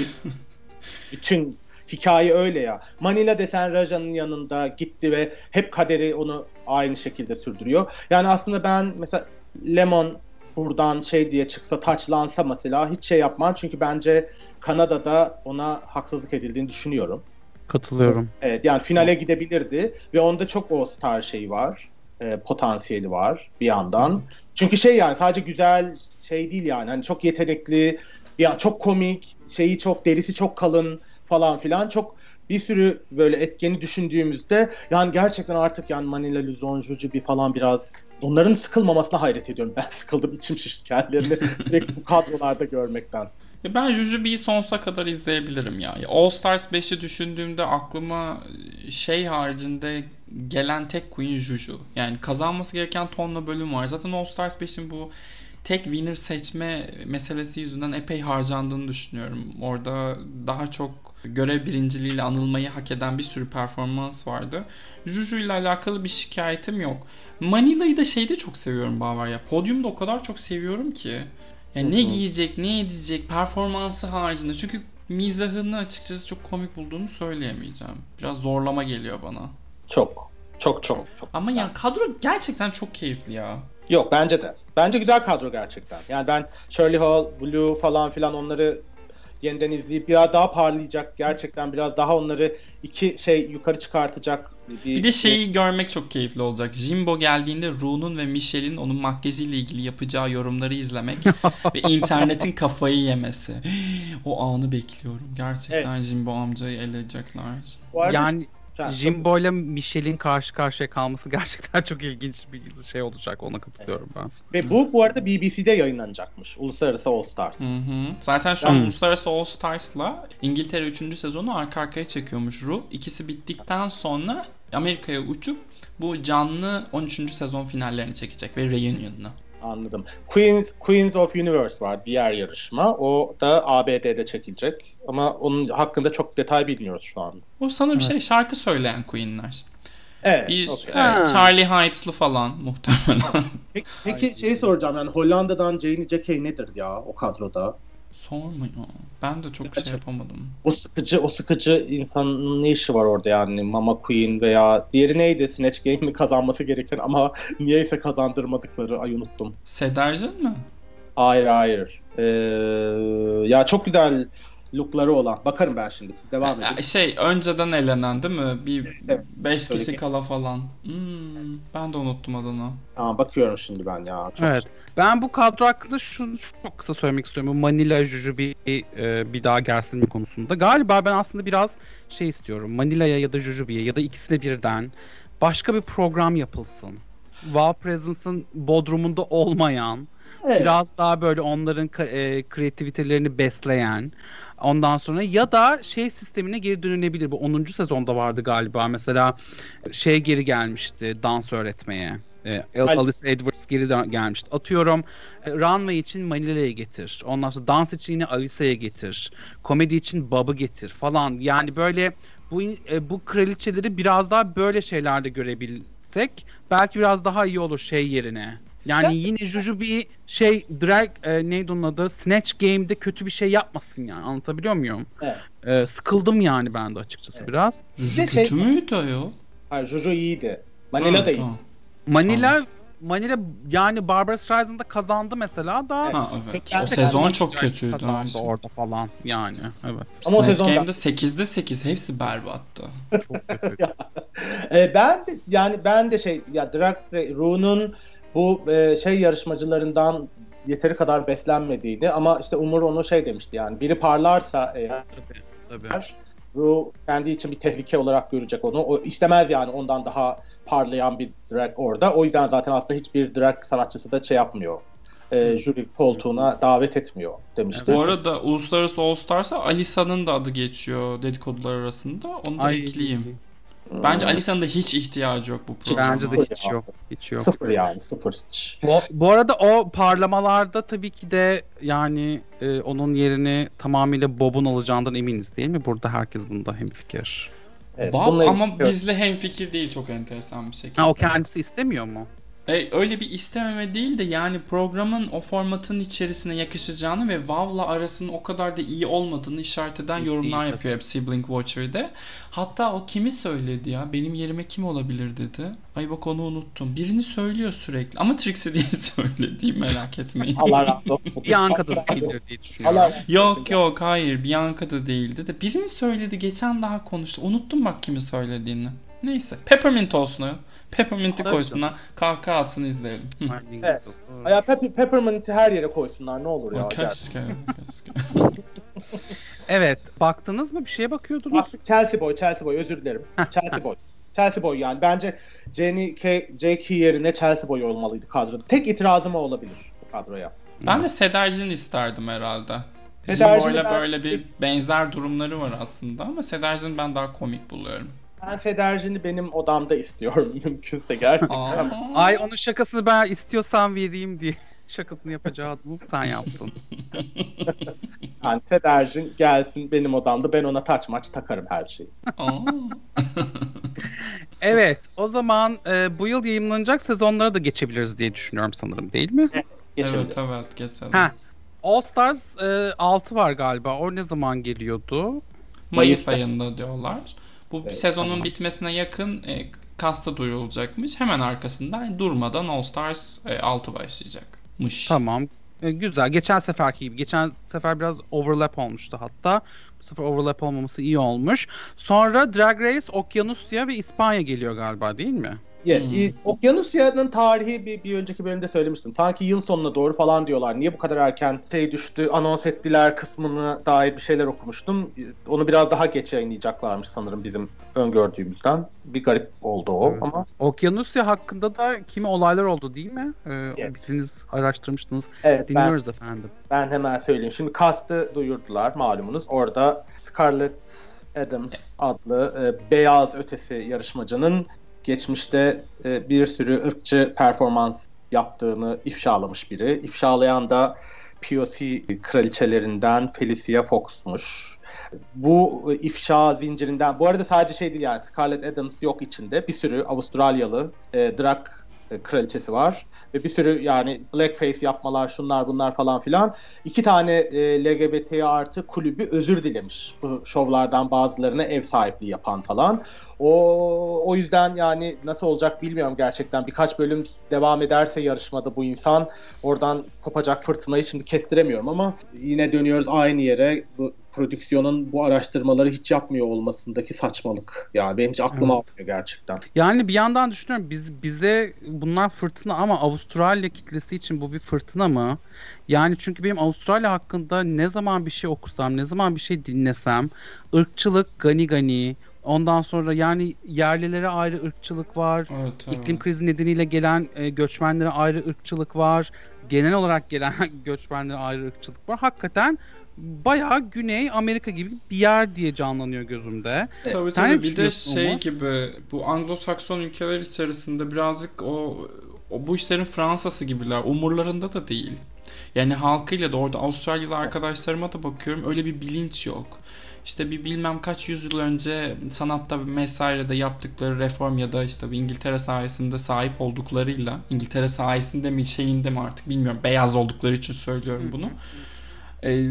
Bütün hikaye öyle ya. Manila desen Raja'nın yanında gitti ve hep kaderi onu aynı şekilde sürdürüyor. Yani aslında ben mesela Lemon buradan şey diye çıksa taçlansa mesela hiç şey yapmam. Çünkü bence Kanada'da ona haksızlık edildiğini düşünüyorum. Katılıyorum. Evet yani finale gidebilirdi ve onda çok o star şeyi var. E, potansiyeli var bir yandan. Çünkü şey yani sadece güzel şey değil yani. Hani çok yetenekli, yani çok komik, şeyi çok derisi çok kalın falan filan. Çok bir sürü böyle etkeni düşündüğümüzde yani gerçekten artık yani Manila Luzon, bir falan biraz onların sıkılmamasına hayret ediyorum. Ben sıkıldım içim şişti kendilerini sürekli bu kadrolarda görmekten. Ya ben Jujubee'yi sonsuza kadar izleyebilirim ya. All Stars 5'i düşündüğümde aklıma şey haricinde gelen tek Queen Juju. Yani kazanması gereken tonla bölüm var. Zaten All Stars 5'in bu tek winner seçme meselesi yüzünden epey harcandığını düşünüyorum. Orada daha çok görev birinciliğiyle anılmayı hak eden bir sürü performans vardı. Juju ile alakalı bir şikayetim yok. Manila'yı da şeyde çok seviyorum Bavarya. Podyumda o kadar çok seviyorum ki. Yani ne giyecek, ne edecek, performansı haricinde. Çünkü mizahını açıkçası çok komik bulduğumu söyleyemeyeceğim. Biraz zorlama geliyor bana. Çok. Çok çok. çok. Ama yani kadro gerçekten çok keyifli ya. Yok bence de. Bence güzel kadro gerçekten. Yani ben Shirley Hall, Blue falan filan onları yeniden izleyip biraz daha parlayacak gerçekten biraz daha onları iki şey yukarı çıkartacak bir, bir de şeyi bir... görmek çok keyifli olacak. Jimbo geldiğinde Ru'nun ve Michelle'in onun makyaziyle ilgili yapacağı yorumları izlemek ve internetin kafayı yemesi. o anı bekliyorum. Gerçekten evet. Jimbo amcayı eleyecekler. Yani Jimbo ile Michelle'in karşı karşıya kalması gerçekten çok ilginç bir şey olacak. Ona katılıyorum evet. ben. Ve bu bu arada BBC'de yayınlanacakmış. Uluslararası All Stars. Hı hı. Zaten şu an hmm. Uluslararası All Stars'la İngiltere 3. sezonu arka arkaya çekiyormuş Ru. İkisi bittikten sonra Amerika'ya uçup bu canlı 13. sezon finallerini çekecek ve reunion'ını. Anladım. Queens Queens of Universe var diğer yarışma. O da ABD'de çekilecek. Ama onun hakkında çok detay bilmiyoruz şu an. O sana bir şey şarkı söyleyen Queen'ler. Evet. Bir okey. e, Ha. Charlie Heights'lı falan muhtemelen. Peki, peki şey soracağım yani Hollanda'dan Jane Jackie nedir ya o kadroda? Sorma ya. Ben de çok şey yapamadım. O sıkıcı o sıkıcı insanın ne işi var orada yani Mama Queen veya diğeri neydi Snatch Game'i kazanması gereken ama niyeyse kazandırmadıkları ay unuttum. Sedercin mi? Hayır hayır. Ee, ya çok güzel lookları olan. Bakarım ben şimdi siz devam Ya, edin. şey önceden elenen değil mi? Bir Evet. 5 kişi kala falan. Hmm, ben de unuttum adını. Tamam bakıyorum şimdi ben ya. Çok Evet. Ben bu kadro hakkında şunu çok kısa söylemek istiyorum. Bu Manila Jujubi e, bir daha gelsin mi konusunda. Galiba ben aslında biraz şey istiyorum. Manila'ya ya da Jujubi'ye ya da ikisine birden başka bir program yapılsın. Wow Presence'ın bodrumunda olmayan, Evet. biraz daha böyle onların e, kreativitelerini besleyen ondan sonra ya da şey sistemine geri dönülebilir. Bu 10. sezonda vardı galiba. Mesela şey geri gelmişti dans öğretmeye. E, Al- Alice Edwards geri gelmişti. Atıyorum e, runway için Manila'ya getir. Ondan sonra dans için yine Alice'ye getir. Komedi için Bob'u getir falan. Yani böyle bu e, bu kraliçeleri biraz daha böyle şeylerde görebilsek belki biraz daha iyi olur şey yerine. Yani Ya- yine Juju bir şey drag e, neydi onun adı? Snatch Game'de kötü bir şey yapmasın yani. Anlatabiliyor muyum? Evet. E, sıkıldım yani ben de açıkçası Evet. biraz. Juju de şey- kötü müydü ayol? Hayır Jojo iyiydi. Manila Ha, da iyi. tamam. Manila Manila yani Barbara Streisand'da kazandı mesela da Ha evet. O sezon çok kötüydü. kazandı orada falan yani. Evet. Ama o Snatch sezonda- Game'de 8'de 8 hepsi berbattı. Çok kötü. Ee, ben de yani ben de şey ya Drag ve Ru'nun bu e, şey yarışmacılarından yeteri kadar beslenmediğini ama işte Umur onu şey demişti yani biri parlarsa eğer Tabii. Ru kendi için bir tehlike olarak görecek onu. O istemez yani ondan daha parlayan bir drag orada. O yüzden zaten aslında hiçbir drag sanatçısı da şey yapmıyor. E, jüri koltuğuna davet etmiyor demişti. Bu arada Uluslararası All Stars'a Alisa'nın da adı geçiyor dedikodular arasında. Onu da Ay. ekleyeyim. Bence Alisa'nın da hiç ihtiyacı yok bu programa. Bence de hiç yok. Hiç yok. Sıfır yani sıfır hiç. Bu, bu arada o parlamalarda tabii ki de yani e, onun yerini tamamıyla Bob'un alacağından eminiz değil mi? Burada herkes bunda hemfikir. Evet, Bob ama ilgili- bizle hemfikir değil çok enteresan bir şekilde. Ha, o kendisi istemiyor mu? E, öyle bir istememe değil de yani programın o formatın içerisine yakışacağını ve WoW'la arasının o kadar da iyi olmadığını işaret eden yorumlar yapıyor hep Sibling Watcher'de. Hatta o kimi söyledi ya? Benim yerime kim olabilir dedi. Ay bak onu unuttum. Birini söylüyor sürekli. Ama Trixie diye söylediği merak etmeyin. Allah razı olsun. Bianca da değildir diye düşünüyorum. Yok yok hayır Bianca da değildi de birini söyledi geçen daha konuştu unuttum bak kimi söylediğini neyse Peppermint olsun o Peppermint'i koysunlar kahkaha atsın izleyelim Hı. Evet. Ya Pep- Peppermint'i her yere koysunlar ne olur ya. Keşke keşke Evet. Baktınız mı? Bir şeye bakıyordunuz. Bak, Chelsea boy, Chelsea boy özür dilerim. Chelsea boy. Chelsea boy yani bence Jenny K, J.K. yerine Chelsea boy olmalıydı kadroda. Tek itirazım o olabilir bu kadroya. ben de Sedercin isterdim herhalde Sedercin'i Jimbo'yla ben- böyle bir benzer durumları var aslında ama Sedercin ben daha komik buluyorum Ben Sedercin'i benim odamda istiyorum mümkünse gerçekten. Aa. Ay onun şakasını ben istiyorsan vereyim diye şakasını yapacaktım. Sen yaptın. Yani Sedercin gelsin benim odamda ben ona taç maç takarım her şeyi. Evet. O zaman e, bu yıl yayınlanacak sezonlara da geçebiliriz diye düşünüyorum sanırım değil mi? Geçelim. evet evet geçelim Ha. All Stars e, 6 var galiba. O ne zaman geliyordu? Mayıs Mayıs'ta. ayında diyorlar. Bu Evet, sezonun tamam. bitmesine yakın e, kasta duyurulacakmış. Hemen arkasından durmadan All Stars e, 6 başlayacakmış. Tamam. E, güzel. Geçen seferki gibi. Geçen sefer biraz overlap olmuştu hatta. Bu sefer overlap olmaması iyi olmuş. Sonra Drag Race, Okyanusya ve İspanya geliyor galiba değil mi? Yes. Hmm. Okyanusya'nın tarihi bir, bir önceki bölümde söylemiştim. Sanki yıl sonuna doğru falan diyorlar. Niye bu kadar erken şey düştü, anons ettiler kısmına dair bir şeyler okumuştum. Onu biraz daha geç yayınlayacaklarmış sanırım bizim öngördüğümüzden. Bir garip oldu o Evet. ama. Okyanusya hakkında da kimi olaylar oldu değil mi? Ee, Yes. Biriniz araştırmıştınız. Evet ben, Dinliyoruz efendim. ben hemen söyleyeyim. Şimdi kastı duyurdular malumunuz. Orada Scarlett Adams adlı e, beyaz ötesi yarışmacının geçmişte e, bir sürü ırkçı performans yaptığını ifşalamış biri. İfşalayan da POC kraliçelerinden Felicia Fox'muş. Bu ifşa zincirinden, bu arada sadece şey değil yani Scarlett Adams yok içinde. Bir sürü Avustralyalı e, drag e, kraliçesi var. Ve bir sürü yani blackface yapmalar şunlar bunlar falan filan. İki tane e, LGBT artı kulübü özür dilemiş. Bu şovlardan bazılarına ev sahipliği yapan falan. O o yüzden yani nasıl olacak bilmiyorum gerçekten. Birkaç bölüm devam ederse yarışmada bu insan oradan kopacak fırtınayı şimdi kestiremiyorum ama yine dönüyoruz aynı yere. Bu prodüksiyonun bu araştırmaları hiç yapmıyor olmasındaki saçmalık. Yani benim hiç aklıma evet. almıyor gerçekten. Yani bir yandan düşünüyorum biz bize bunlar fırtına ama Avustralya kitlesi için bu bir fırtına mı? Yani çünkü benim Avustralya hakkında ne zaman bir şey okusam, ne zaman bir şey dinlesem ırkçılık gani gani, Ondan sonra yani yerlilere ayrı ırkçılık var. Evet, evet. İklim krizi nedeniyle gelen e, göçmenlere ayrı ırkçılık var. Genel olarak gelen göçmenlere ayrı ırkçılık var. Hakikaten bayağı Güney Amerika gibi bir yer diye canlanıyor gözümde. Tabii Sen tabii bir de şey mu? gibi bu Anglo-Sakson ülkeler içerisinde birazcık o, o bu işlerin Fransa'sı gibiler. Umurlarında da değil. Yani halkıyla da orada Avustralyalı arkadaşlarıma da bakıyorum öyle bir bilinç yok işte bir bilmem kaç yüzyıl önce sanatta vesairede yaptıkları reform ya da işte İngiltere sayesinde sahip olduklarıyla İngiltere sayesinde mi şeyinde mi artık bilmiyorum beyaz oldukları için söylüyorum bunu. E,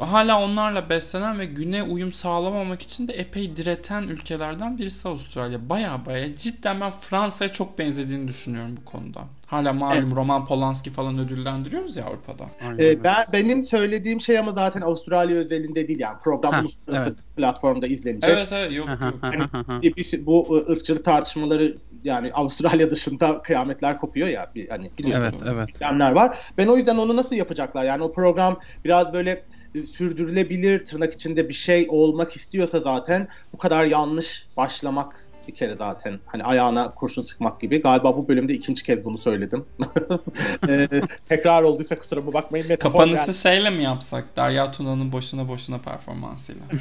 hala onlarla beslenen ve güne uyum sağlamamak için de epey direten ülkelerden birisi Avustralya. Baya baya cidden ben Fransa'ya çok benzediğini düşünüyorum bu konuda. Hala malum evet. Roman Polanski falan ödüllendiriyoruz ya Avrupa'da. Ee, ben benim söylediğim şey ama zaten Avustralya özelinde değil yani program uluslararası evet. platformda izlenecek. Evet evet yok yok. hani, bir, bu ırkçılık tartışmaları yani Avustralya dışında kıyametler kopuyor ya bir, hani biliyorsunuz. Evet, evet. Problemler var. Ben o yüzden onu nasıl yapacaklar? Yani o program biraz böyle e, sürdürülebilir tırnak içinde bir şey olmak istiyorsa zaten bu kadar yanlış başlamak bir kere zaten hani ayağına kurşun sıkmak gibi. Galiba bu bölümde ikinci kez bunu söyledim. ee, tekrar olduysa kusuruma bakmayın. Metafor Kapanışı yani. şeyle mi yapsak? Derya Tuna'nın boşuna boşuna performansıyla.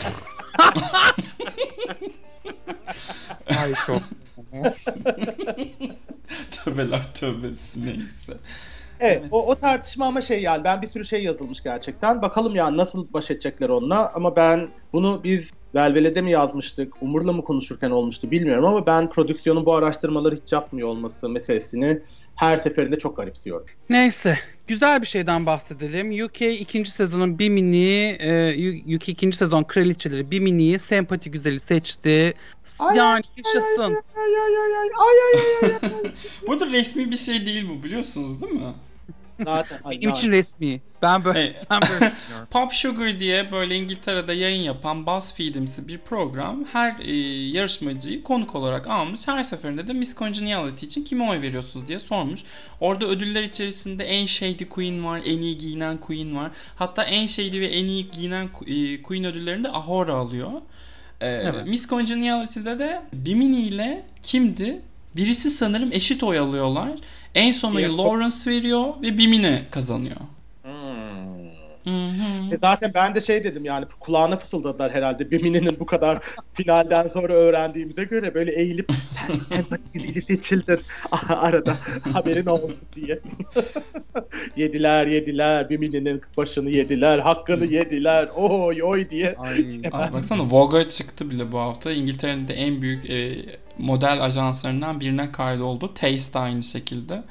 Ay çok. Tövbeler tövbesi neyse. Evet, evet. O, o tartışma ama şey yani ben bir sürü şey yazılmış gerçekten. Bakalım yani nasıl baş edecekler onunla ama ben bunu biz Velvele'de mi yazmıştık, Umur'la mı konuşurken olmuştu bilmiyorum ama ben prodüksiyonun bu araştırmaları hiç yapmıyor olması meselesini her seferinde çok garipsiyorum. Neyse. Güzel bir şeyden bahsedelim. UK ikinci sezonun bir mini e, UK ikinci sezon kraliçeleri bir miniyi sempati güzeli seçti. Ay, yani yaşasın. Ay ay ay ay ay ay ay ay. Burada resmi bir şey değil bu biliyorsunuz değil mi? Zaten. Benim için resmi. Ben böyle, hey. ben böyle Pop Sugar diye böyle İngiltere'de yayın yapan BuzzFeed'imsi bir program her e, yarışmacıyı konuk olarak almış. Her seferinde de Miss Congeniality için kime oy veriyorsunuz diye sormuş. Orada ödüller içerisinde en shady queen var, en iyi giyinen queen var. Hatta en shady ve en iyi giyinen e, queen ödüllerinde Ahora alıyor. Ee, evet. Miss Congeniality'de de Bimini ile kimdi? Birisi sanırım eşit oy alıyorlar. En son Lawrence veriyor ve Bimini kazanıyor. Hı-hı. E zaten ben de şey dedim yani kulağına fısıldadılar herhalde Bimini'nin bu kadar finalden sonra öğrendiğimize göre böyle eğilip sen biri seçildin arada haberin olsun diye. yediler yediler Bimini'nin başını yediler hakkını yediler oy oy diye. Ay, ay baksana Vogue çıktı bile bu hafta İngiltere'nin de en büyük e, model ajanslarından birine kaydoldu. Taste aynı şekilde.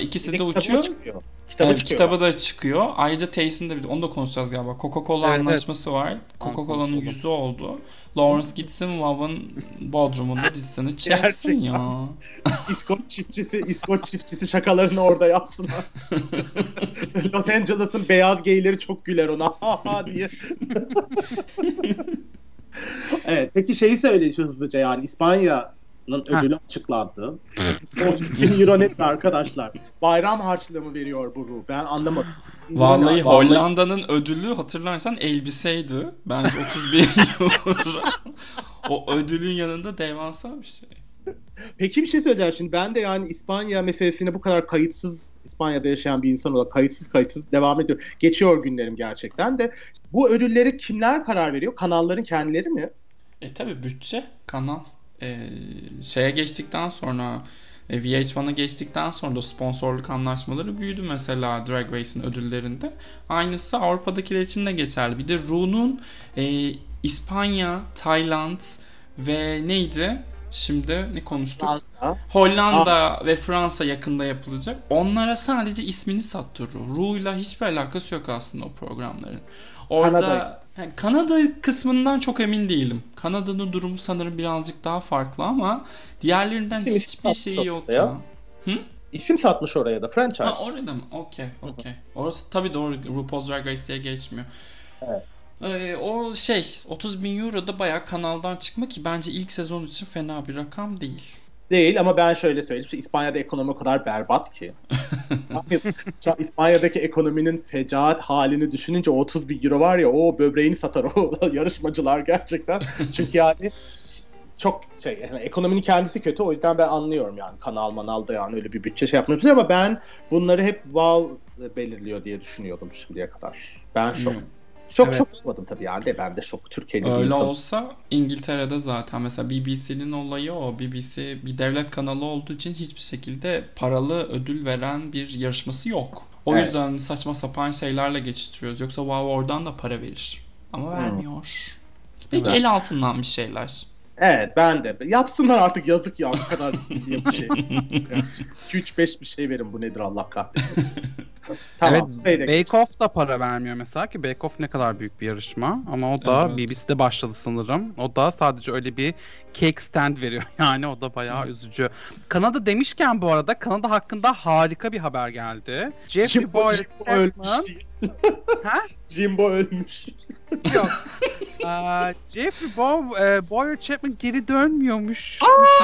İkisi de uçuyor. Çıkıyor. Kitabı, evet, kitabı da çıkıyor. Ayrıca Taste'in de bir onu da konuşacağız galiba. Coca-Cola evet, anlaşması evet. var. Coca-Cola'nın yüzü oldu. Lawrence gitsin Wow'ın Bodrum'unda dizisini çeksin ya. İskoç çiftçisi, İskoç çiftçisi şakalarını orada yapsın. Los Angeles'ın beyaz geyleri çok güler ona. Ha ha diye. evet, peki şeyi söyleyin şu hızlıca yani İspanya ödülü açıklandı. 10 euro net arkadaşlar. Bayram harçlığı mı veriyor bu ruh? Ben anlamadım. Vallahi Hollanda'nın ödülü hatırlarsan elbiseydi. Bence 30 bin euro. o ödülün yanında devasa bir şey. Peki bir şey söyleyeceğim şimdi. Ben de yani İspanya meselesine bu kadar kayıtsız İspanya'da yaşayan bir insan olarak kayıtsız kayıtsız devam ediyor. Geçiyor günlerim gerçekten de. Bu ödülleri kimler karar veriyor? Kanalların kendileri mi? E tabi bütçe, kanal e, şeye geçtikten sonra E, VH1'a geçtikten sonra da sponsorluk anlaşmaları büyüdü mesela Drag Race'in ödüllerinde. Aynısı Avrupa'dakiler için de geçerli. Bir de Ru'nun e, İspanya, Tayland ve neydi? Şimdi ne konuştuk? Fransa. Hollanda ve Fransa yakında yapılacak. Onlara sadece ismini sattı Ru. Ru'yla hiçbir alakası yok aslında o programların. Orada Kanada. Yani Kanada kısmından çok emin değilim. Kanada'nın durumu sanırım birazcık daha farklı ama diğerlerinden İsim hiçbir şeyi yok ya. İsim satmış oraya da franchise. Ha orada mı? Okey, okey. Orası tabii doğru RuPaul's Drag Race diye geçmiyor. Evet. Ee, o şey 30 bin euro da bayağı kanaldan çıkma ki bence ilk sezon için fena bir rakam değil. Değil ama ben şöyle söyleyeyim. İşte İspanya'da ekonomi o kadar berbat ki. İspanya'daki ekonominin fecaat halini düşününce o 30 bin euro var ya o böbreğini satar o yarışmacılar gerçekten. Çünkü yani çok şey yani ekonominin kendisi kötü o yüzden ben anlıyorum yani kanal manalda yani öyle bir bütçe şey yapmıyoruz ama ben bunları hep wow belirliyor diye düşünüyordum şimdiye kadar. Ben şok. Hmm. Şok Evet. şok olmadım tabii yani de ben de şok Türkiye'de Öyle insanım. olsa İngiltere'de zaten mesela BBC'nin olayı o. BBC bir devlet kanalı olduğu için hiçbir şekilde paralı ödül veren bir yarışması yok. O Evet. yüzden saçma sapan şeylerle geçiştiriyoruz. Yoksa wow oradan da para verir. Ama vermiyor. Belki Evet. el altından bir şeyler. Evet ben de. Yapsınlar artık yazık ya bu kadar bir şey. 2-3-5 bir şey verin bu nedir Allah kahretsin. tamam. evet, Bey'de- Bake Off da para vermiyor mesela ki Bake Off ne kadar büyük bir yarışma ama o da Evet. BBC'de başladı sanırım. O da sadece öyle bir cake stand veriyor yani o da bayağı üzücü. Kanada demişken bu arada Kanada hakkında harika bir haber geldi. Jeffrey Jimbo, Boyer Jimbo ölmüş. Ha? Jimbo ölmüş. yok. Aa, Jeffrey Bo e, Boyer Chapman geri dönmüyormuş.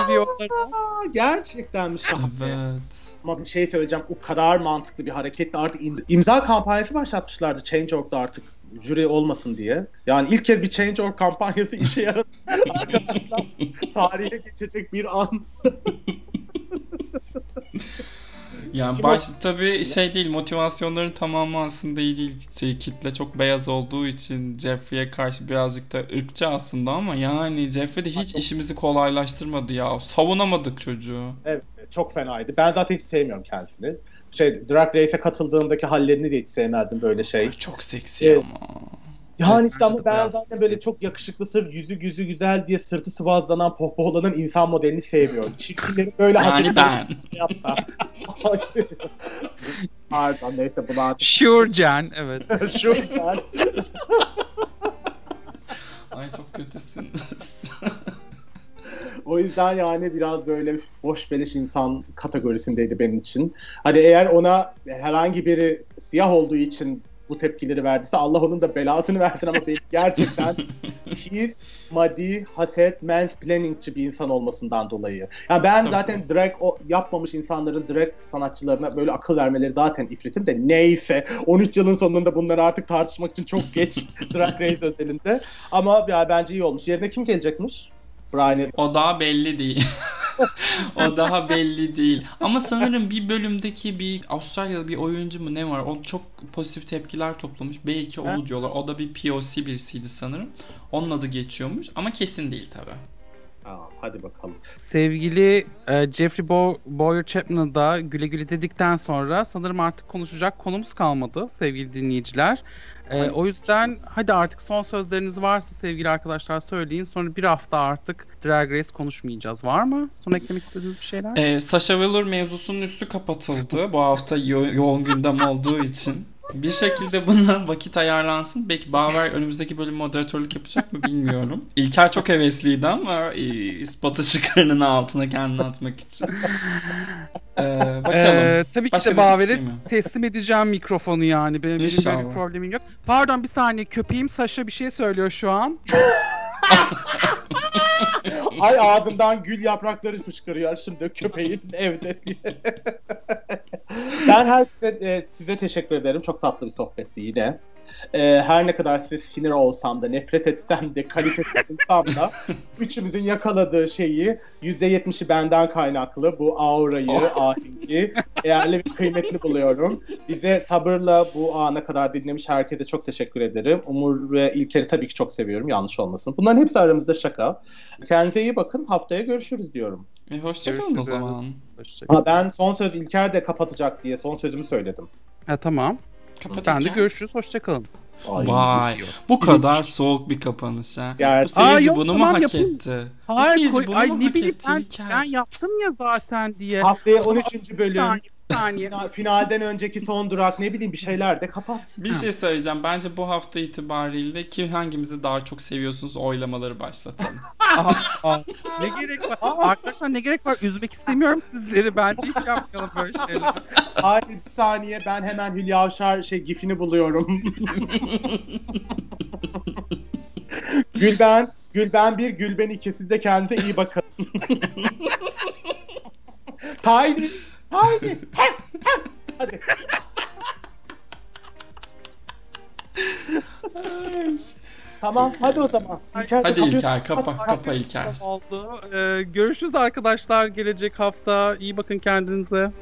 Biliyorlar. Aa, gerçekten mi şahane? Evet. Ama bir şey söyleyeceğim. O kadar mantıklı bir hareketti. Artık im- imza kampanyası başlatmışlardı Change.org'da artık jüri olmasın diye. Yani ilk kez bir Change.org kampanyası işe yaradı. Arkadaşlar tarihe geçecek bir an. Yani Kim baş, tabii şey değil motivasyonların tamamı aslında iyi değil. Şey, kitle çok beyaz olduğu için Jeffrey'e karşı birazcık da ırkçı aslında ama yani Jeffrey de hiç işimizi kolaylaştırmadı ya. Savunamadık çocuğu. Evet, çok fenaydı. Ben zaten hiç sevmiyorum kendisini. Şey, Drag Race'e katıldığındaki hallerini de hiç sevmezdim böyle şey. Ay, çok seksi Evet. ama. Yani Evet, işte ama de ben biraz zaten böyle çok yakışıklı sırf yüzü yüzü güzel diye sırtı sıvazlanan pohpohlanan insan modelini sevmiyorum. Çirkinleri böyle Yani ben. yapma. Pardon neyse buna Sure Jen evet. şu yüzden. Ay çok kötüsün. O yüzden yani biraz böyle boş beleş insan kategorisindeydi benim için. Hani eğer ona herhangi biri siyah olduğu için bu tepkileri verdiyse Allah onun da belasını versin ama gerçekten his, maddi, haset, mansplainingçi bir insan olmasından dolayı. Yani ben Tabii. zaten drag o, yapmamış insanların drag sanatçılarına böyle akıl vermeleri zaten ifritim de neyse 13 yılın sonunda bunları artık tartışmak için çok geç drag race özelinde. Ama ya bence iyi olmuş. Yerine kim gelecekmiş? Brian o daha belli değil. o daha belli değil. Ama sanırım bir bölümdeki bir Avustralyalı bir oyuncu mu ne var? O çok pozitif tepkiler toplamış. Belki onu diyorlar. O da bir POC birisiydi sanırım. Onun adı geçiyormuş ama kesin değil tabi. Aa, hadi bakalım. Sevgili e, Jeffrey Bo- Boyer Chapman'a da güle güle dedikten sonra sanırım artık konuşacak konumuz kalmadı sevgili dinleyiciler. E, Aynen. o yüzden hadi artık son sözleriniz varsa sevgili arkadaşlar söyleyin. Sonra bir hafta artık Drag Race konuşmayacağız. Var mı? Son eklemek istediğiniz bir şeyler? Ee, Sasha Velour mevzusunun üstü kapatıldı. Bu hafta yo- yoğun gündem olduğu için. Bir şekilde buna vakit ayarlansın. Belki Baver önümüzdeki bölüm moderatörlük yapacak mı bilmiyorum. İlker çok hevesliydi ama e, spotu çıkarının altına kendini atmak için. Ee, bakalım. Ee, tabii ki Başka de Baver'e şey teslim edeceğim mikrofonu yani. Benim, benim böyle İnşallah. bir problemim yok. Pardon bir saniye köpeğim Saşa bir şey söylüyor şu an. Ay ağzından gül yaprakları fışkırıyor şimdi köpeğin evde diye. ben her e, size teşekkür ederim. Çok tatlı bir sohbetti yine. E, her ne kadar size sinir olsam da, nefret etsem de, kalitesiz olsam da üçümüzün yakaladığı şeyi %70'i benden kaynaklı bu aurayı, ahengi değerli ve kıymetli buluyorum. Bize sabırla bu ana kadar dinlemiş herkese çok teşekkür ederim. Umur ve İlker'i tabii ki çok seviyorum. Yanlış olmasın. Bunların hepsi aramızda şaka. Kendinize iyi bakın. Haftaya görüşürüz diyorum. E, hoşçakalın o zaman. Hoşçakalın. Ha, ben son söz İlker de kapatacak diye son sözümü söyledim. Ha, tamam. Kapatırken. Ben de görüşürüz. Hoşçakalın. Ay, Vay. Bu kadar soğuk bir kapanış ha. Ger- Bu seyirci Aa, yok, bunu mu tamam, hak yapın. etti? Bu Hayır, seyirci koy, bunu ay mu ne hak bileyim etti ben, ben yaptım ya zaten diye. Haftaya 13. Bir bölüm. Saniye, Finalden önceki son durak ne bileyim bir şeyler de kapat. Bir şey söyleyeceğim. Bence bu hafta itibariyle kim hangimizi daha çok seviyorsunuz oylamaları başlatalım. Aa, aa, ne gerek var? Arkadaşlar ne gerek var? Üzmek istemiyorum sizleri. Bence hiç yapmayalım böyle şeyler. Hayır bir saniye ben hemen Hülya Avşar şey gifini buluyorum. Gülben, Gülben bir, Gülben iki. Siz de kendinize iyi bakın. haydi, haydi. Hep, hep. Hadi. tamam, hadi o zaman. İlker Hadi İlker kapa Hadi, kapa. İlker. Oldu. Ee, görüşürüz arkadaşlar gelecek hafta. İyi bakın kendinize.